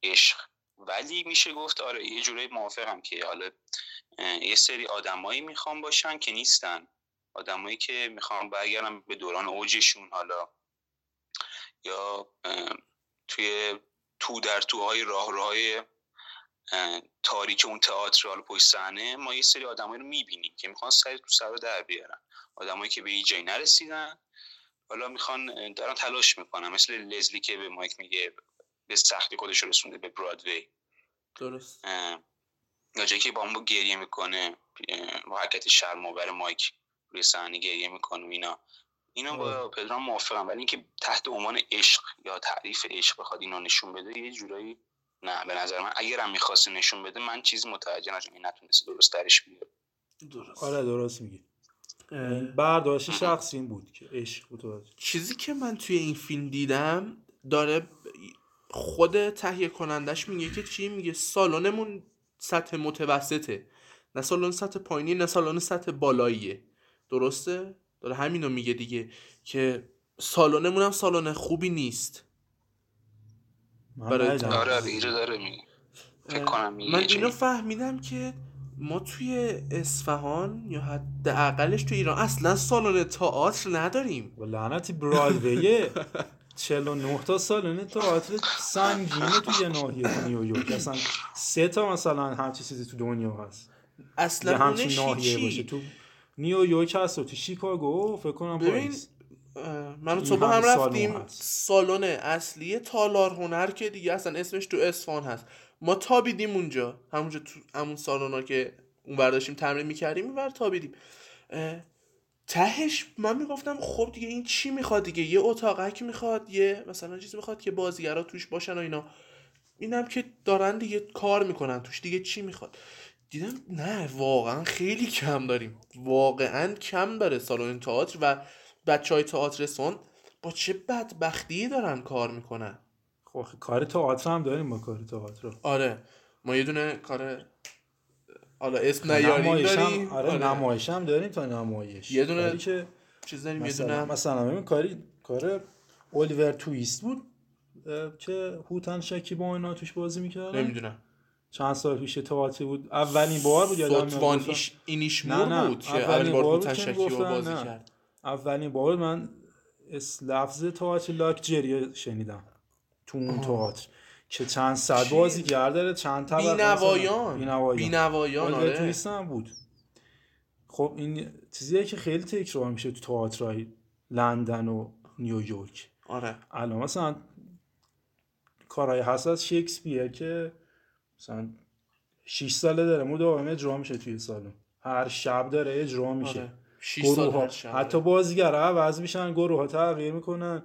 عشق. ولی میشه گفت آره یه جورایی موافقم که حالا یه سری آدمایی می‌خوام باشن که نیستن. آدمایی که می‌خوام برگردم به دوران اوجشون حالا یا توی تو در توهای راه راهای تاریک اون تئاتر حالا پشت صحنه ما یه سری آدمایی رو می‌بینیم که می‌خوان سر تو سر رو در بیارن. آدمایی که به یه جایی نرسیدن حالا می‌خوان دارن تلاش می‌کنن. مثل لزلی که به مایک میگه به سختی خودش رو رسونده به برادوی درست. یا جایی که با ما گریه می‌کنه با حرکت شرم‌آور مایک روی صحنه گریه می‌کنه و اینا. اینا با پدرام موافقم ولی اینکه تحت عنوان عشق یا تعریف عشق بخواد اینو نشون بده یه جورایی نه به نظر من اگرم می‌خواست نشون بده من چیزی متوجه نشدم این نتونسته درست درش بیاره. درست. آره درست میگی. اه، برداشت شخصی این بود که عشق بود. چیزی که من توی این فیلم دیدم داره خود تهیه کنندش میگه که چی میگه؟ سالنمون سطح متوسطه. نه سالن سطح پایینی نه سالن سطح بالاییه. درسته؟ داره همینو میگه دیگه که سالنمون هم سالن خوبی نیست. من برای ندیدم. آره اینجا داره میگه. من. اینو فهمیدم که ما توی اصفهان یا حداقلش توی ایران اصلا سالن تئاتر نداریم. و لعنتی برادویه. 49 تا سالن تئاتر سنگینه توی ناحیه نیویورک اصلا سه تا مثلا همچی چیزی تو دنیا هست. یه اصلا همچین ناحیه باشه. تو نیویورک هست و تو شیکاگو فکر کنم ببین پاریس. اه، من و این صبح هم رفتیم. سالن اصلی تالار هنر که دیگه اصلا اسمش تو اصفهان هست. ما تابیدیم اونجا. همونجا تو همون سالن ها که اون داشتیم تمرین می‌کردیم اون تابیدیم. اه، تهش من می‌گفتم خب دیگه این چی می‌خواد دیگه؟ یه اتاقک می‌خواد یه مثلا چیزی می‌خواد که بازیگرا توش باشن و اینا. اینم که دارن دیگه کار می‌کنن توش. دیگه چی می‌خواد؟ دیدم نه واقعا خیلی کم داریم. واقعا کم داره سالن تئاتر و بچه های تئاتر سون با چه بدبختی دارن کار می‌کنن؟ خب کار تئاتر هم داریم ما کار تئاتر آره. ما یه دونه کار حالا اسم نیاریم نمایش داریم؟ هم آره, نمایش هم داریم تا نمایش. یه دونه که چیز داریم یه مثلا دونه مثلا ببین کاری کار الیور تویست بود که هوتن شکی با اینا توش بازی می‌کردن. نمی‌دونم. چند سال پیش تئاتر بود. اولین بار بود یادم میاد. ایش اینیش نه، نه. بود که اولین بار رو می‌گفتن بازی نه. کرد. اولین بار من اس لفظ تئاتر لاکچری شنیدم. تو اون تئاتر که چند صد؟ بازیگر داره چند طبقه بینوایان. بینوایان. بینوایان آره. هم بود خب این چیزیه که خیلی تکرار میشه تو تئاترهای لندن و نیویورک. آره. الان مثلا کارهای هست از شکسپیر که مثلا 6 ساله داره مداوم اجرا میشه توی سالن. هر شب داره اجرا میشه. آره. 6 گروه ها. حتی بازیگر عوض میشن گروه ها تغییر می‌کنن.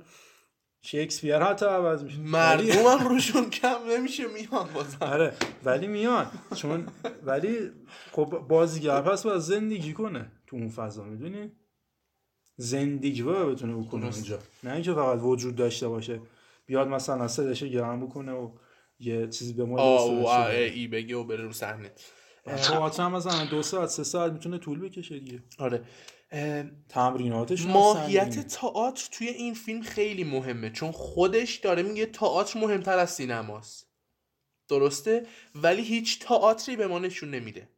شکسپیر حتی عوض میشه. مردم هم روشون کم نمیشه میان بازم. آره ولی میان. چون ولی خب بازیگر پس باید زندگی کنه تو اون فضا می‌دونی؟ زندگی باید بتونه بکنه. اونجا. نه اینکه فقط وجود داشته باشه بیاد مثلا صداش گرم بکنه و یه چیزی به ما آه ای بگه و بره رو صحنه. هم مثلا دو ساعت سه ساعت می‌تونه طول بکشه دیگه. آره. تمریناتش ماهیت. تئاتر توی این فیلم خیلی مهمه چون خودش داره میگه تئاتر مهمتر از سینماست. درسته؟ ولی هیچ تئاتری به ما نشون نمیده.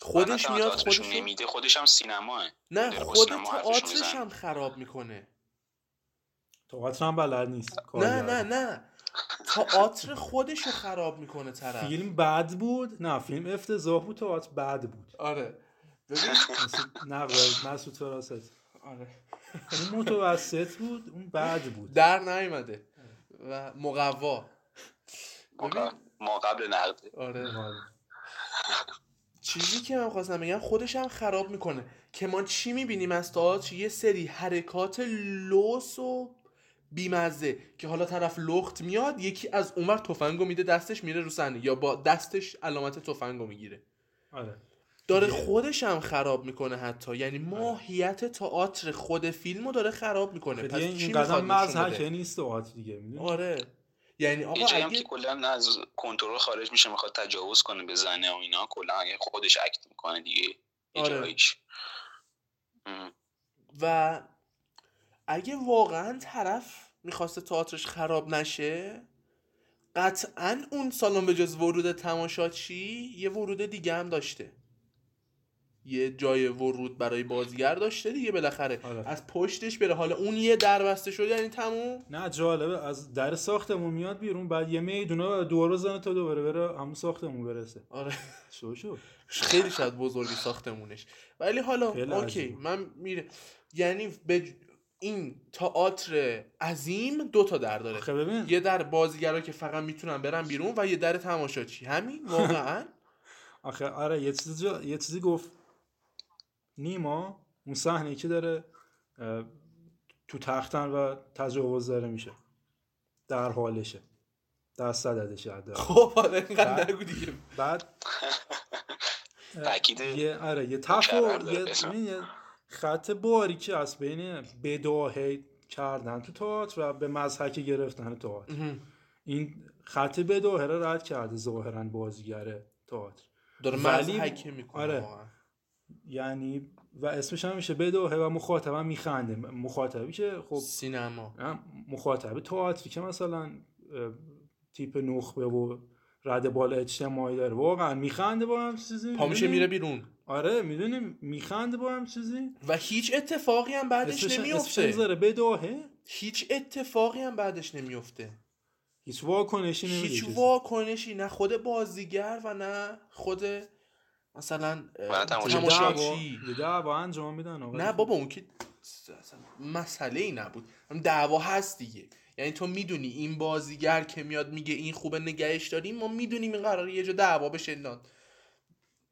خودش میاد خودش نمیده خودش هم سینماه. نه خود تئاترش. هم خراب می‌کنه. تئاتر هم بلد نیست نه. نه نه. تئاتر خودش رو خراب می‌کنه طرف. فیلم بد بود؟ نه فیلم افتضاح بود تئاتر بد بود. آره. نقل مسعود فراست آره. اون متوسط بود اون بد بود. در نیومده. و مقوا. ببین. ما قبل نقده آره. چیزی که من خواستم بگم خودش هم خراب می‌کنه. که ما چی می‌بینیم از تئاتر؟ یه سری حرکات لوس و بیمزه که حالا طرف لخت میاد یکی از اونور تفنگو میده دستش میره رو صحنه. یا با دستش علامت تفنگو می‌گیره. آره. داره خودش هم خراب می‌کنه حتی. یعنی ماهیت تئاتر خود فیلمو داره خراب می‌کنه. پس دیگه چی این قدم می‌خواد نشون مزهکه بده؟ نیست تئاتر دیگه می‌دونی؟ آره. یعنی آقا جایی هم اگه که کلا از کنترل خارج میشه می‌خواد تجاوز کنه به زنه و اینا کلا اگه خودش اکت می‌کنه دیگه یه آره. و اگه واقعا طرف می‌خواسته تئاترش خراب نشه قطعا اون سالن به جز ورود تماشاچی یه ورود دیگه هم داشته. یه جای ورود برای بازیگر داشته دیگه بالاخره. آره. از پشتش بره. حالا اون یه در بسته شد یعنی تموم؟ نه جالبه. از در ساختمون میاد بیرون بعد یه می‌دونه دور بزنه تا دوباره بره همون ساختمون برسه. آره. شو شو. خیلی شاید بزرگی ساختمونش. ولی حالا اوکی عجیبه. من میره. یعنی به این تئاتر عظیم دو تا در داره. ببین. یه در بازیگرا که فقط می‌تونن برن بیرون و یه در تماشاچی. همین؟ واقعا؟ آخه آره یه چیزی جا... یه چیزی گفت نیما اون صحنه که داره تو تختن و تجاوز داره میشه. در حالشه. در صددشه حداقل. خب حالا اینقدر بعد- نگو دیگه. بعد یه آره یه تفا داره یه, خط باریکی از بین بداهه کردن تو تئاتر و به مزحک گرفتن تئاتر. این خط بداهه رو رد کرده ظاهرا بازیگر تئاتر. داره ولی- می‌کنه آره. یعنی و اسمش هم میشه بداهه و مخاطبم میخنده. مخاطبی که خب سینما. مخاطب تئاتری که مثلا تیپ نخبه و رد بالا اجتماعی داره. واقعا میخنده با هم چیزی. پا میشه می‌دونی؟ میره بیرون. آره می‌دونی؟ میخنده با هم چیزی. و هیچ اتفاقی هم بعدش نمیفته بداهه هیچ اتفاقی هم بعدش نمیفته هیچ واکنشی نمیده هیچ. واکنشی نه خود بازیگر و نه خود مثلا دعوا. انجام میدن آقا. نه بابا اون که اصلا مسئله ای نبود. هم دعوا هست دیگه. یعنی تو می‌دونی این بازیگر که میاد میگه این خوبه نگهش داریم ما می‌دونیم این قراره یه جا دعوا بشه اینا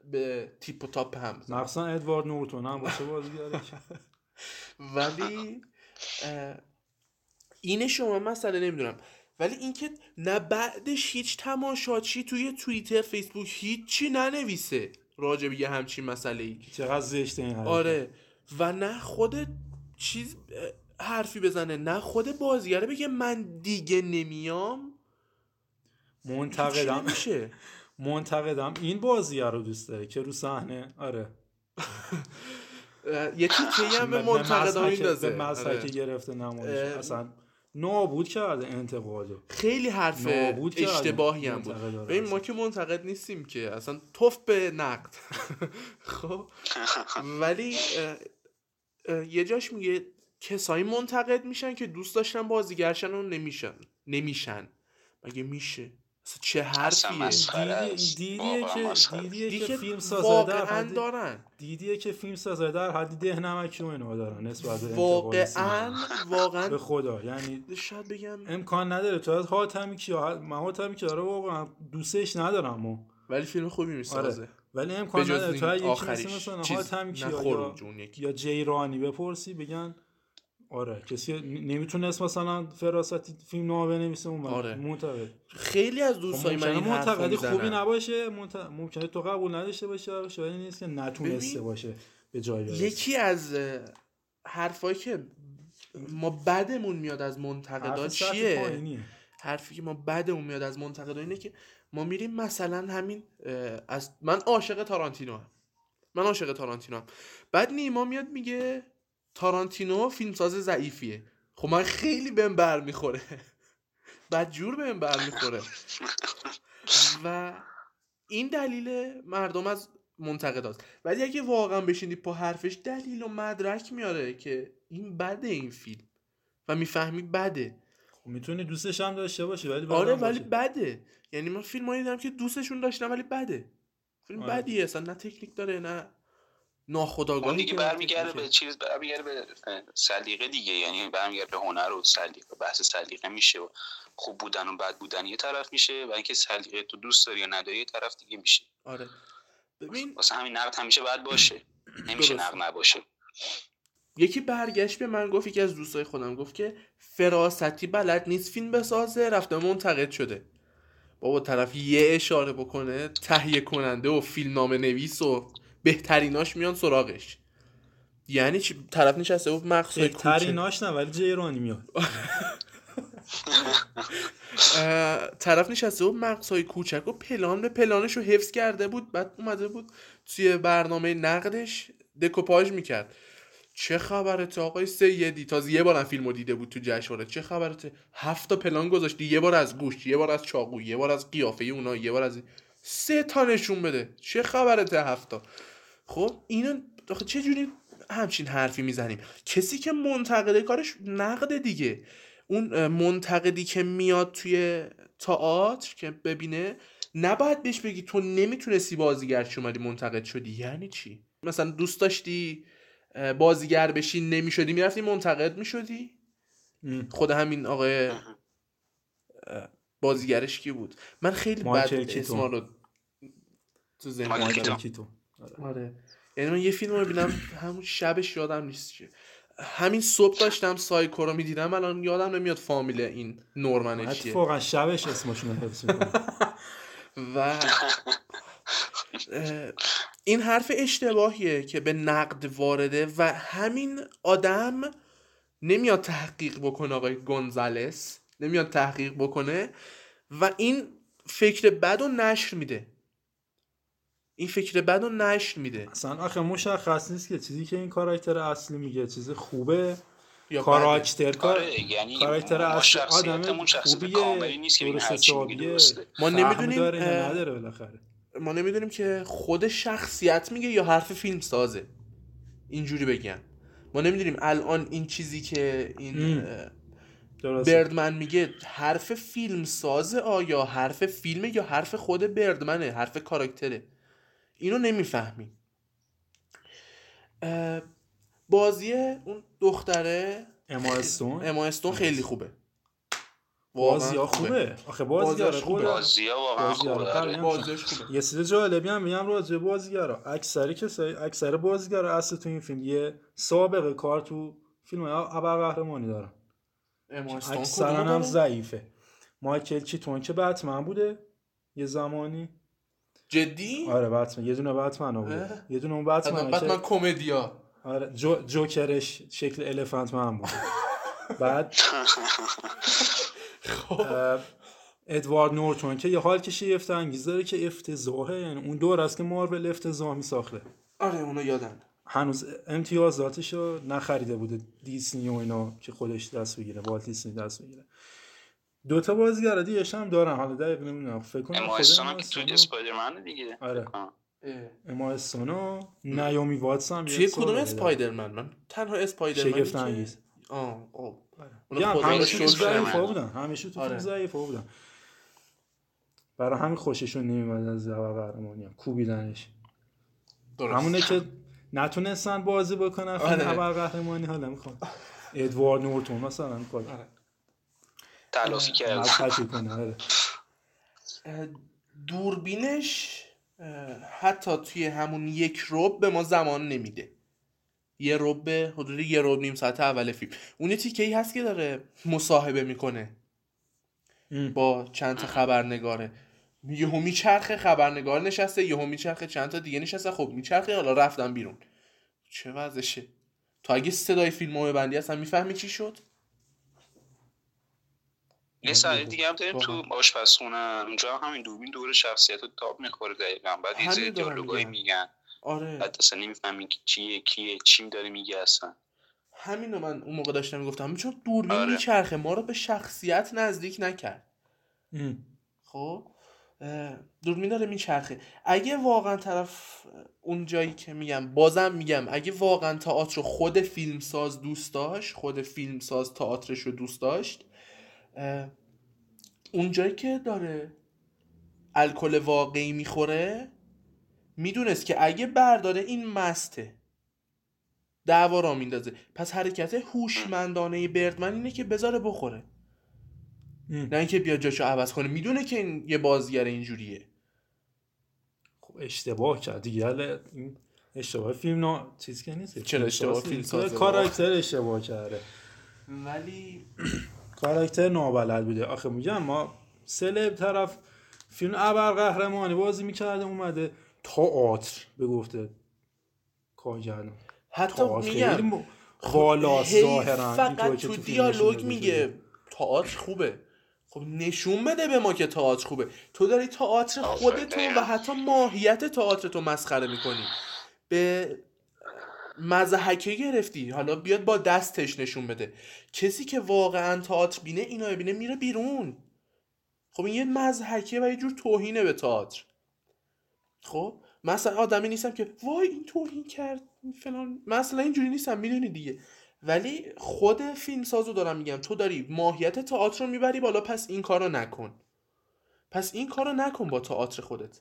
به تیپ و تاپ هم. مخصوصا ادوارد نورتون هم باشه بازیگرش ولی رو من مسئله نمی‌دونم. ولی اینکه نه بعدش هیچ تماشاچی توی توییتر فیسبوک هیچی ننویسه. راجع به یه همچین مسئله ای. چقدر زشته این حرکت. آره. و نه خود چیز حرفی بزنه نه خود بازیگره بگه من دیگه نمیام. منتقدم. میشه منتقدم. این بازیگر رو دوست داره که رو صحنه؟ آره. یه تیکه هم به منتقدا میندازه. به آره. گرفته نمایش. اصلا نابود کرده انتقادو. خیلی حرف اشتباهی هم بود. ببین ما. که منتقد نیستیم که. اصلا توف به نقد. خب؟ ولی اه، اه، یه جاش میگه کسایی منتقد میشن که دوست داشتن بازیگرشن و نمیشن. نمیشن. مگه میشه؟ چه حرفیه. دیدیه واقعا که. دیدیه که فیلم سازا در واقعا حد دارن دیدیه که فیلم سازا در حد ده نمکی و اینا دارن نسبت به واقعا سینما. به واقعا خدا یعنی شاید بگم امکان نداره تو از حاتمی که من حاتمی که داره واقعا دوستش ندارم و ولی فیلم خوبی می‌سازه آره ولی امکان نداره تو یکی. مثل مثلا چیز، حاتم نه کیا خروج یا, یکی. یا جیرانی بپرسی بگن آره کسی نمی‌تونست مثلا فراستی فیلم نامه بنویسه اون آره. منتقد خیلی از دوستای من این منتقد خوبی نباشه منت... ممکنه تو قبول نداشته باشه شاید نیست که نتونسته ببین، باشه به جای یکی از حرفایی که ما بدمون میاد از منتقدا حرف سطح چیه. حرفی که ما بدمون میاد از منتقدا اینه که ما میریم مثلا همین از من عاشق تارانتینو هم من عاشق تارانتینو هم بعد نیما میاد میگه تارانتینو فیلمساز ضعیفیه. خب من خیلی بهم بر می‌خوره. بعد جور بهم بر می‌خوره. و این دلیل مردم از منتقداست ولی اگه واقعا بشینی پا حرفش دلیل و مدرک میاره که این بده این فیلم. و می‌فهمی بده. خب می‌تونی دوستش هم داشته باشی ولی آره بدم ولی. بده. یعنی من فیلم دیدم که دوستشون داشتم ولی بده. فیلم آره. بدیه اصلا نه تکنیک داره نه ناخداگاهی اون دیگه برمیگرده. به چیز برمیگرده به سلیقه دیگه. یعنی برمیگرده به هنر و سلیقه بحث سلیقه میشه و خوب بودن و بد بودن یه طرف میشه و اینکه سلیقه تو دوست داری یا نداری یه طرف دیگه میشه. آره. ببین واسه همین نقد همیشه باید باشه. نمیشه. نقد نباشه. یکی برگشت به من گفت یکی از دوستای خودم گفت که فراستی بلد نیست فیلم بسازه رفته منتقد شده. بابا طرف یه اشاره بکنه تهیه کننده و فیلم نامه نویس و بهتریناش میان سراغش. یعنی چی؟ طرف نشسته بود کوچه. بهتریناش نه ولی جیرانی میاد. طرف نشسته بود مقصای کوچک و پلان به پلانش رو حفظ کرده بود بعد اومده بود توی برنامه نقدش دکوپاژ می‌کرد. چه خبرته آقای سیدی؟ تازه یه بارم فیلم رو دیده بود تو جشنواره. چه خبرته هفت تا پلان گذاشتی یه بار از گوشت یه بار از چاقو یه بار از قیافه اونا یه بار از. سه تا نشون بده. چه خبرته هفت تا؟ خب اینو آخه چه جوری همچین حرفی می‌زنیم؟ کسی که منتقده کارش نقده دیگه. اون منتقدی که میاد توی تئاتر که ببینه نباید بهش بگی تو نمی‌تونستی بازیگر چی اومدی منتقد شدی. یعنی چی؟ مثلا دوست داشتی بازیگر بشی نمی‌شدی می‌رفتی منتقد می‌شدی. خود همین آقای بازیگرش کی بود؟ من خیلی بد کیتون. اسما رو تو ذهنم کیتو آره. یعنی من یه فیلم رو ببینم همون شبش یادم نیست چیه. همین صبح داشتم سایکو رو می‌دیدم الان یادم نمیاد فامیل این نورمنه چیه. اتفاقا شبش اسمشون رو حفظ و این حرف اشتباهیه که به نقد وارده و همین آدم نمیاد تحقیق بکنه آقای گونزالس نمیاد تحقیق بکنه و این فکر بد و نشر میده. این فکر بد و نشر میده. اصلا آخه مشخص نیست که چیزی که این کاراکتر اصلی میگه چیز خوبه؟ یا کاراکتر کار آره یعنی کاراکتر ما اصلی آدم خوبیه کاملی نیست که این ما نمی‌دونیم، داره یا اه، نداره بالاخره. ما نمی‌دونیم که خود شخصیت میگه یا حرف فیلم سازه. اینجوری بگم. ما نمی‌دونیم الان این چیزی که این بردمن میگه حرف فیلم سازه آیا حرف فیلمه یا حرف خود بردمنه حرف کاراکتره. اینو نمی‌فهمیم اه، بازی اون دختره اما استون اما استون خیلی خوبه. بازی ها خوبه. آخه بازی بازیاش خوبه. بازی ها واقعا بازی‌ها رو خوبه. قبلا آره. بازیش خوبه. یه چیز جالبی هم میگم راجع به بازیگرا. اکثر کسایی اکثر بازیگرا اصل تو این فیلم یه سابقه کار تو فیلم ابر قهرمانی دارن. اکثرا هم؟ ضعیفه. مایکل کیتون که بتمن بوده یه زمانی. جدی؟ آره بتمن. یه دونه بتمن اه. یه دونه اون بتمن بتمن کمدیا. آره جو جوکرش شکل الفنت من بود. بعد خب. ادوارد نورتون که یه حال که شیفته انگیز داره که افتضاحه. یعنی اون دور است که مارول افتضاح می ساخته آره اونو یادم. هنوز امتیازاتش رو نخریده بوده دیسنی و اینا که خودش دست بگیره والت دیسنی دست بگیره. دو تا بازیگر دیگه هم دارن حالا دقیق نمی‌دونم فکر کنم اما خود استون اما هم که تو اسپایدرمن دیگه آره. اما استون و نیومی واتس هم توی سال کدوم. اسپایدرمن من تنها اسپایدرمن شگفت انگیز. آه آه رو همیشه تو ضعیفا من. بودن همیشه تو آره. فیلم ضعیفا بودن برای همین خوششون نمیاد از زبر قهرمانی هم کوبیدنش درست. همونه که نتونستن بازی بکنن فیلم آره. قهرمانی حالا می‌خوان ادوارد نورتون مثلا آره. تلافی کرد مذهبی کنه آره. دوربینش حتی توی همون یک رب به ما زمان نمیده. یه رب به حدود یه رب نیم ساعت اول فیلم. اون تیکه ای هست که داره مصاحبه می‌کنه. ام. با چند تا خبرنگاره. یهو میچرخه خبرنگار نشسته یهو میچرخه چند تا دیگه نشسته. خب میچرخه حالا رفتم بیرون. چه وضعشه. تو اگه صدای فیلم رو ببندی اصلا می‌فهمی چی شد؟ یه صحنه دیگه هم داریم تو. آشپزخونه اونجا هم همین دوربین دور شخصیت رو تاب می‌خوره دقیقا بعد یه سری دیالوگایی میگم. میگن آره بعد اصلا نمی‌فهمی که چیه کیه چی داره میگه اصلا همین رو من اون موقع داشتم می‌گفتم چون دوربین آره. میچرخه ما رو به شخصیت نزدیک نکرد. خب دوربین داره میچرخه اگه واقعا طرف اون جایی که میگم بازم میگم اگه واقعا تئاتر رو خود فیلمساز دوست داشت خود فیلمساز تئاترش رو دوست داشت اه، اون جایی که داره الکل واقعی می‌خوره می‌دونست که اگه برداره این مسته دعوا را میندازه. پس حرکت هوشمندانه بردمن اینه که بذاره بخوره. ام. نه اینکه بیا جاشو عوض کنه. می‌دونه که این یه بازیگر اینجوریه. خب اشتباه کرد دیگه. اشتباه فیلم نا چیز که نیست. چرا اشتباه فیلم؟ کاراکتر اشتباه کرده. ولی کاراکتر نابلد بوده. آخه میگم ما سلب طرف فیلم ابرقهرمانی بازی می‌کرده اومده تئاتر به گفته کارگردان حتی میگم بالاست هی ظاهرا فقط تو دیالوگ میگه تئاتر خوبه. خب نشون بده به ما که تئاتر خوبه. تو داری تئاتر خودتو. و حتی ماهیت تئاتر تو مسخره می‌کنی. به مزحکه گرفتی. حالا بیاد با دستش نشون بده. کسی که واقعا تئاتر بینه اینو ببینه میره بیرون. خب این یه مزحکه و یه جور توهینه به تئاتر. خب؟ مثلا آدمی نیستم که وای این توهین کرد فلان. مثلا اینجوری نیستم می‌دونی دیگه. ولی خود فیلم سازو دارم میگم. تو داری ماهیت تئاتر رو می‌بری بالا پس این کارو نکن. پس این کارو نکن با تئاتر خودت.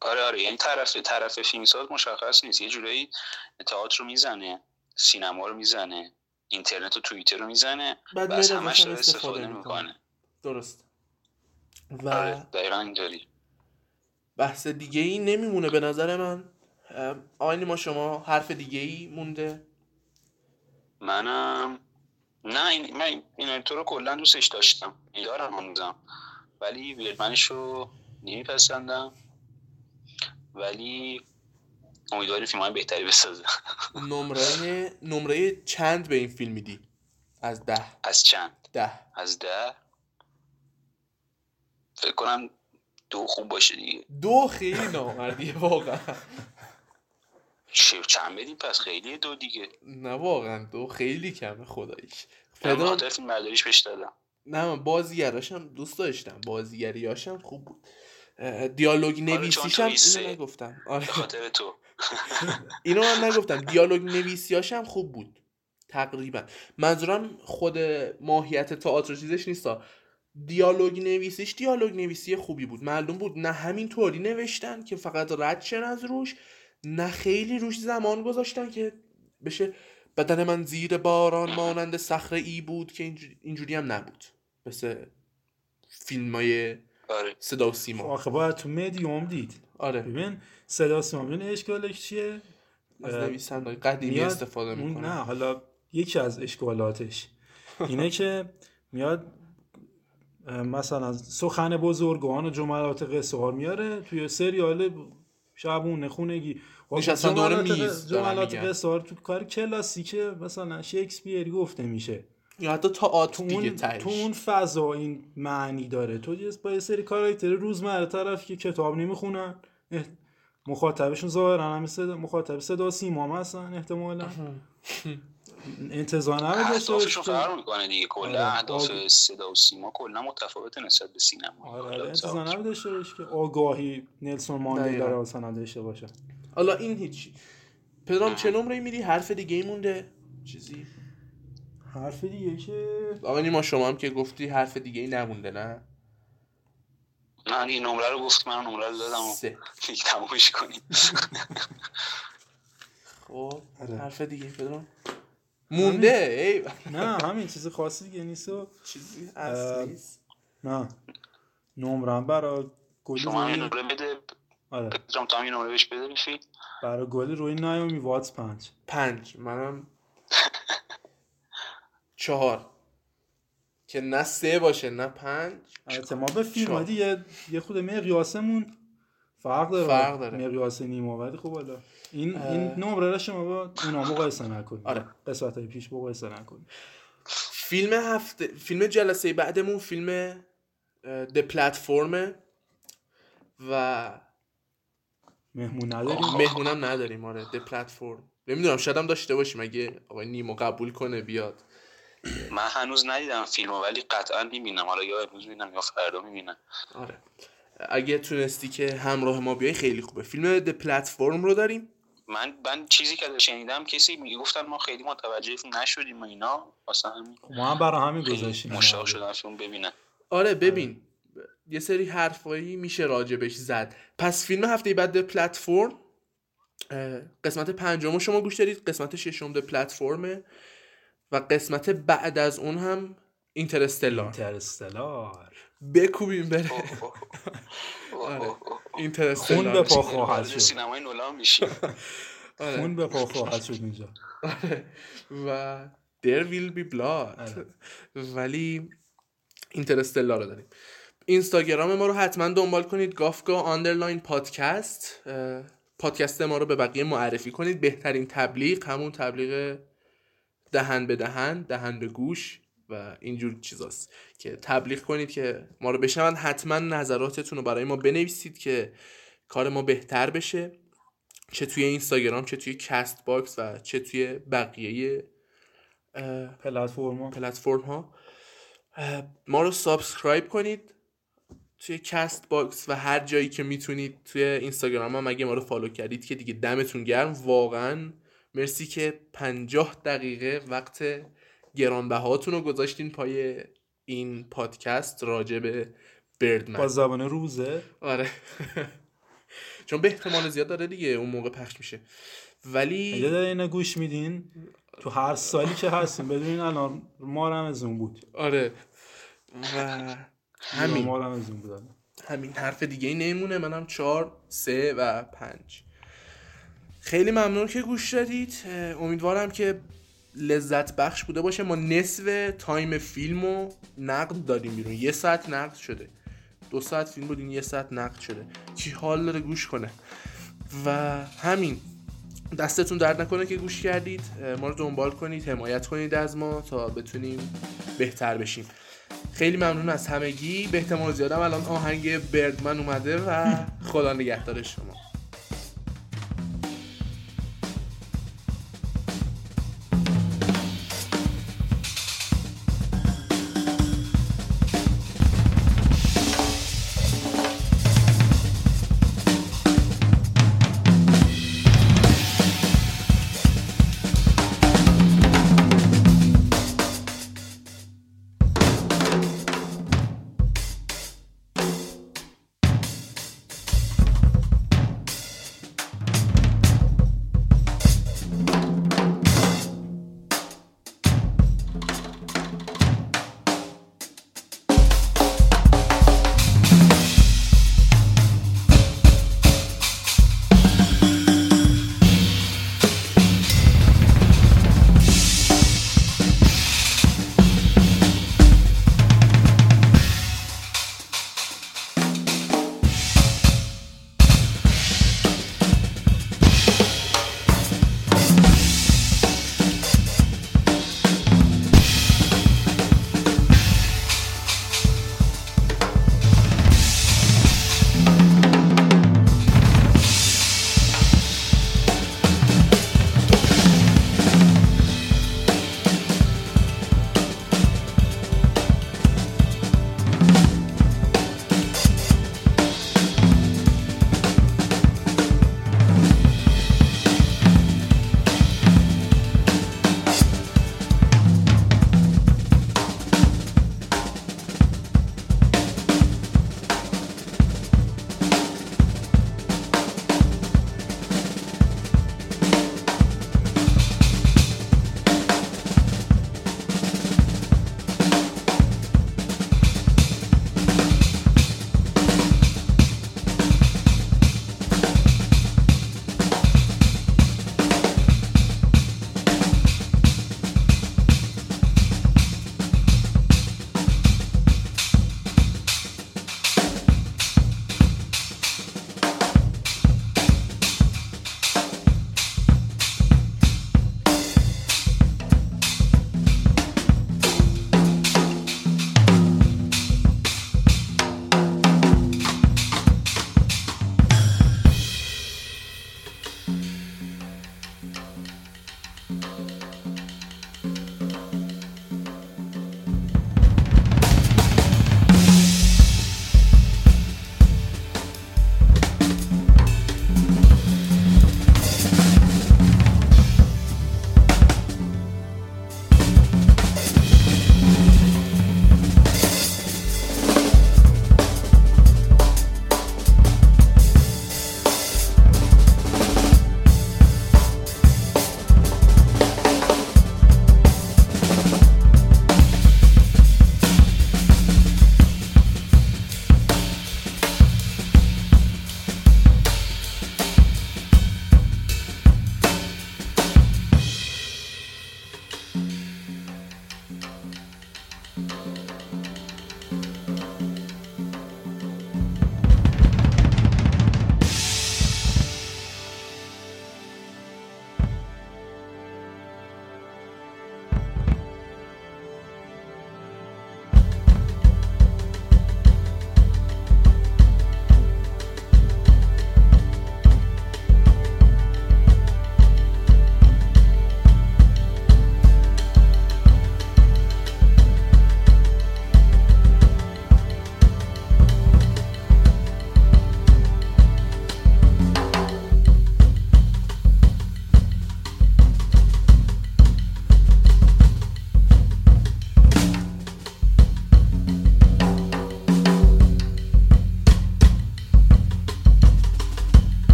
آره آره. یعنی طرف طرف فیلمساز مشخص نیست. یه جورایی تئاتر رو می‌زنه سینما رو می‌زنه اینترنت و توییتر رو می‌زنه بعد از همش داره استفاده می‌کنه. درست. و آره دقیقا اینطوری بحث دیگه ای نمیمونه به نظر من. آقای ما شما حرف دیگه ای مونده؟ منم نه این من این تو رو کلا دوستش داشتم. دارم هنوزم ولی ویرمنش رو نمیپسندم. ولی امیدواری فیلم های بهتری بسازه. نمره نمره چند به این فیلم میدی؟ از ده. از چند؟ ده. از ده؟ فکر کنم دو خوب باشه دیگه. دو خیلی نامردیه واقعا. چه چند بدیم؟ پس خیلی دو دیگه. نه واقعا دو خیلی کمه خداییش. خاطر فیلم برداریش بهش دادم. نه من بازیگراشم دوست داشتم. بازیگریاشم خوب بود. دیالوگ نویسیشم تویسته. اینو نگفتم. آره. خاطر تو. اینو من نگفتم. دیالوگ نویسیاشم خوب بود. تقریبا. منظورم خود ماهیت تئاتر چیزش نیستا. دیالوگ نویسیش دیالوگ نویسی خوبی بود. معلوم بود نه همین طوری نوشتن که فقط رد شن از روش نه خیلی روش زمان گذاشتن که بشه بدن من زیر باران مانند صخره ای بود که اینج- اینجوری هم نبود. مثل فیلم های آره. صدا و سیما. آخه باید تو مدیوم دید. آره. ببین صدا سیما. ببین اشکالش چیه؟ از نویسنده قدیمی میاد- استفاده می‌کنه. نه حالا یکی از اشکالاتش اینه که میاد مثلا سخن بزرگان و جملات قصه ها میاره توی سریال شبونه خونگی. خب نشستن دور جملات میز جملات. قصه ها تو کار کلاسیکه مثلا شکسپیری گفته میشه. یا حتی تئاتر تو دیگه اون, تهش. تو اون فضا این معنی داره. تو با یه سری کاراکتر روزمره طرف که کتاب نمی‌خونن مخاطبشون ظاهرا همین صدا مخاطب صدا سیما هستن احتمالا. انتظار نباید داشته که- فرق می‌کنه دیگه. کلا آره. اهداف صدا و سیما کلا متفاوت نسبت به سینما. آره آره انتظار. نباید داشته باشی که آگاهی نلسون ماندلا. رو مثلا داشته باشه. حالا این هیچی. پدرام چه نمره میری حرف دیگه مونده؟ چیزی؟ حرف دیگه که آقا نیما شما هم که گفتی حرف دیگه ای نمونده نه؟ من این نمره رو گفت من نمره رو دادم و سه. دیگه تمومش کنیم. خب آره. حرف دیگه پدرام مونده ای نه همین چیز خاصی دیگه نیست و چیزی نیست. نه. نمرم برای گل شما هم روی نمره بده. آره. پدرام تو هم یه نمره بهش بده برای گل روی نایومی واتس پنج. پنج. منم چهار. که نه سه باشه نه پنج. البته ما به فیلم. دیگه یه خود مقیاسمون فرق داره. فرق داره. مقیاس نیما ولی خب حالا. این اه. این نمره را شما با اونا مقایسه نکنید. آره. قسمت های پیش مقایسه نکنید. فیلم هفته فیلم جلسه بعدمون فیلم د پلتفرم و مهمون نداریم. مهمونم نداریم آره د پلتفرم نمی‌دونم شاید هم داشته باشیم اگه آقای نیمو قبول کنه بیاد. من هنوز ندیدم فیلمو ولی قطعا می‌بینم. حالا یا امروز می‌بینم یا فردا می‌بینم. آره. اگه تونستی که همراه ما بیای خیلی خوبه. فیلم د پلتفرم رو داریم؟ من من چیزی که شنیدم کسی می‌گفتن ما خیلی متوجه نشدیم و اینا. واسه همین ما هم برای همین گذاشتیم. مشتاق شدم فیلم ببینم. آره ببین. یه سری حرفایی میشه راجبش زد. پس فیلم هفته بعد د پلتفرم قسمت پنجم شما گوش دارید قسمت ششم د پلتفرمه و قسمت بعد از اون هم Interstellar. Interstellar. بکوبیم بره. آره. Interstellar. خون به پا خواهد شد. سینمای نولان میشیم آره. خون به پا خواهد شد اینجا. و there will be blood. آره. ولی Interstellar رو داریم. اینستاگرام ما رو حتما دنبال کنید. گافگا underline پادکست. پادکست ما رو به بقیه معرفی کنید. بهترین تبلیغ همون تبلیغ دهن به دهن دهن به گوش و اینجور چیزاست که تبلیغ کنید که ما رو بشنون. حتما نظراتتون رو برای ما بنویسید که کار ما بهتر بشه. چه توی اینستاگرام چه توی Castbox و چه توی بقیه اه، پلتفرما پلتفرم ها. ما رو subscribe کنید توی Castbox و هر جایی که می‌تونید توی اینستاگرام هم اگه ما رو follow کردید که دیگه دمتون گرم. واقعا مرسی که پنجاه دقیقه وقت گرانبهاتون رو گذاشتین پای این پادکست راجع به بردمن با زبان روزه. آره. چون به احتمال زیاد داره دیگه اون موقع پخش میشه. اگه ولی داره اینو گوش میدین. تو هر سالی که هستیم بدونین الان ما رمزون بود. آره. و همین. ما رمزون بود همین حرف دیگه ای نمیمونه. منم چهار سه و پنج. خیلی ممنون که گوش دادید. امیدوارم که لذت بخش بوده باشه. ما نصف تایم فیلم رو نقد داریم بیرون. یه ساعت نقد شده. دو ساعت فیلم بودین یه ساعت نقد شده. کی حال داره گوش کنه. و همین. دستتون درد نکنه که گوش کردید. ما رو دنبال کنید. حمایت کنید از ما تا بتونیم بهتر بشیم. خیلی ممنون از همگی. به احتمال زیادم الان آهنگ بردمن اومده و خدا نگهدار شما.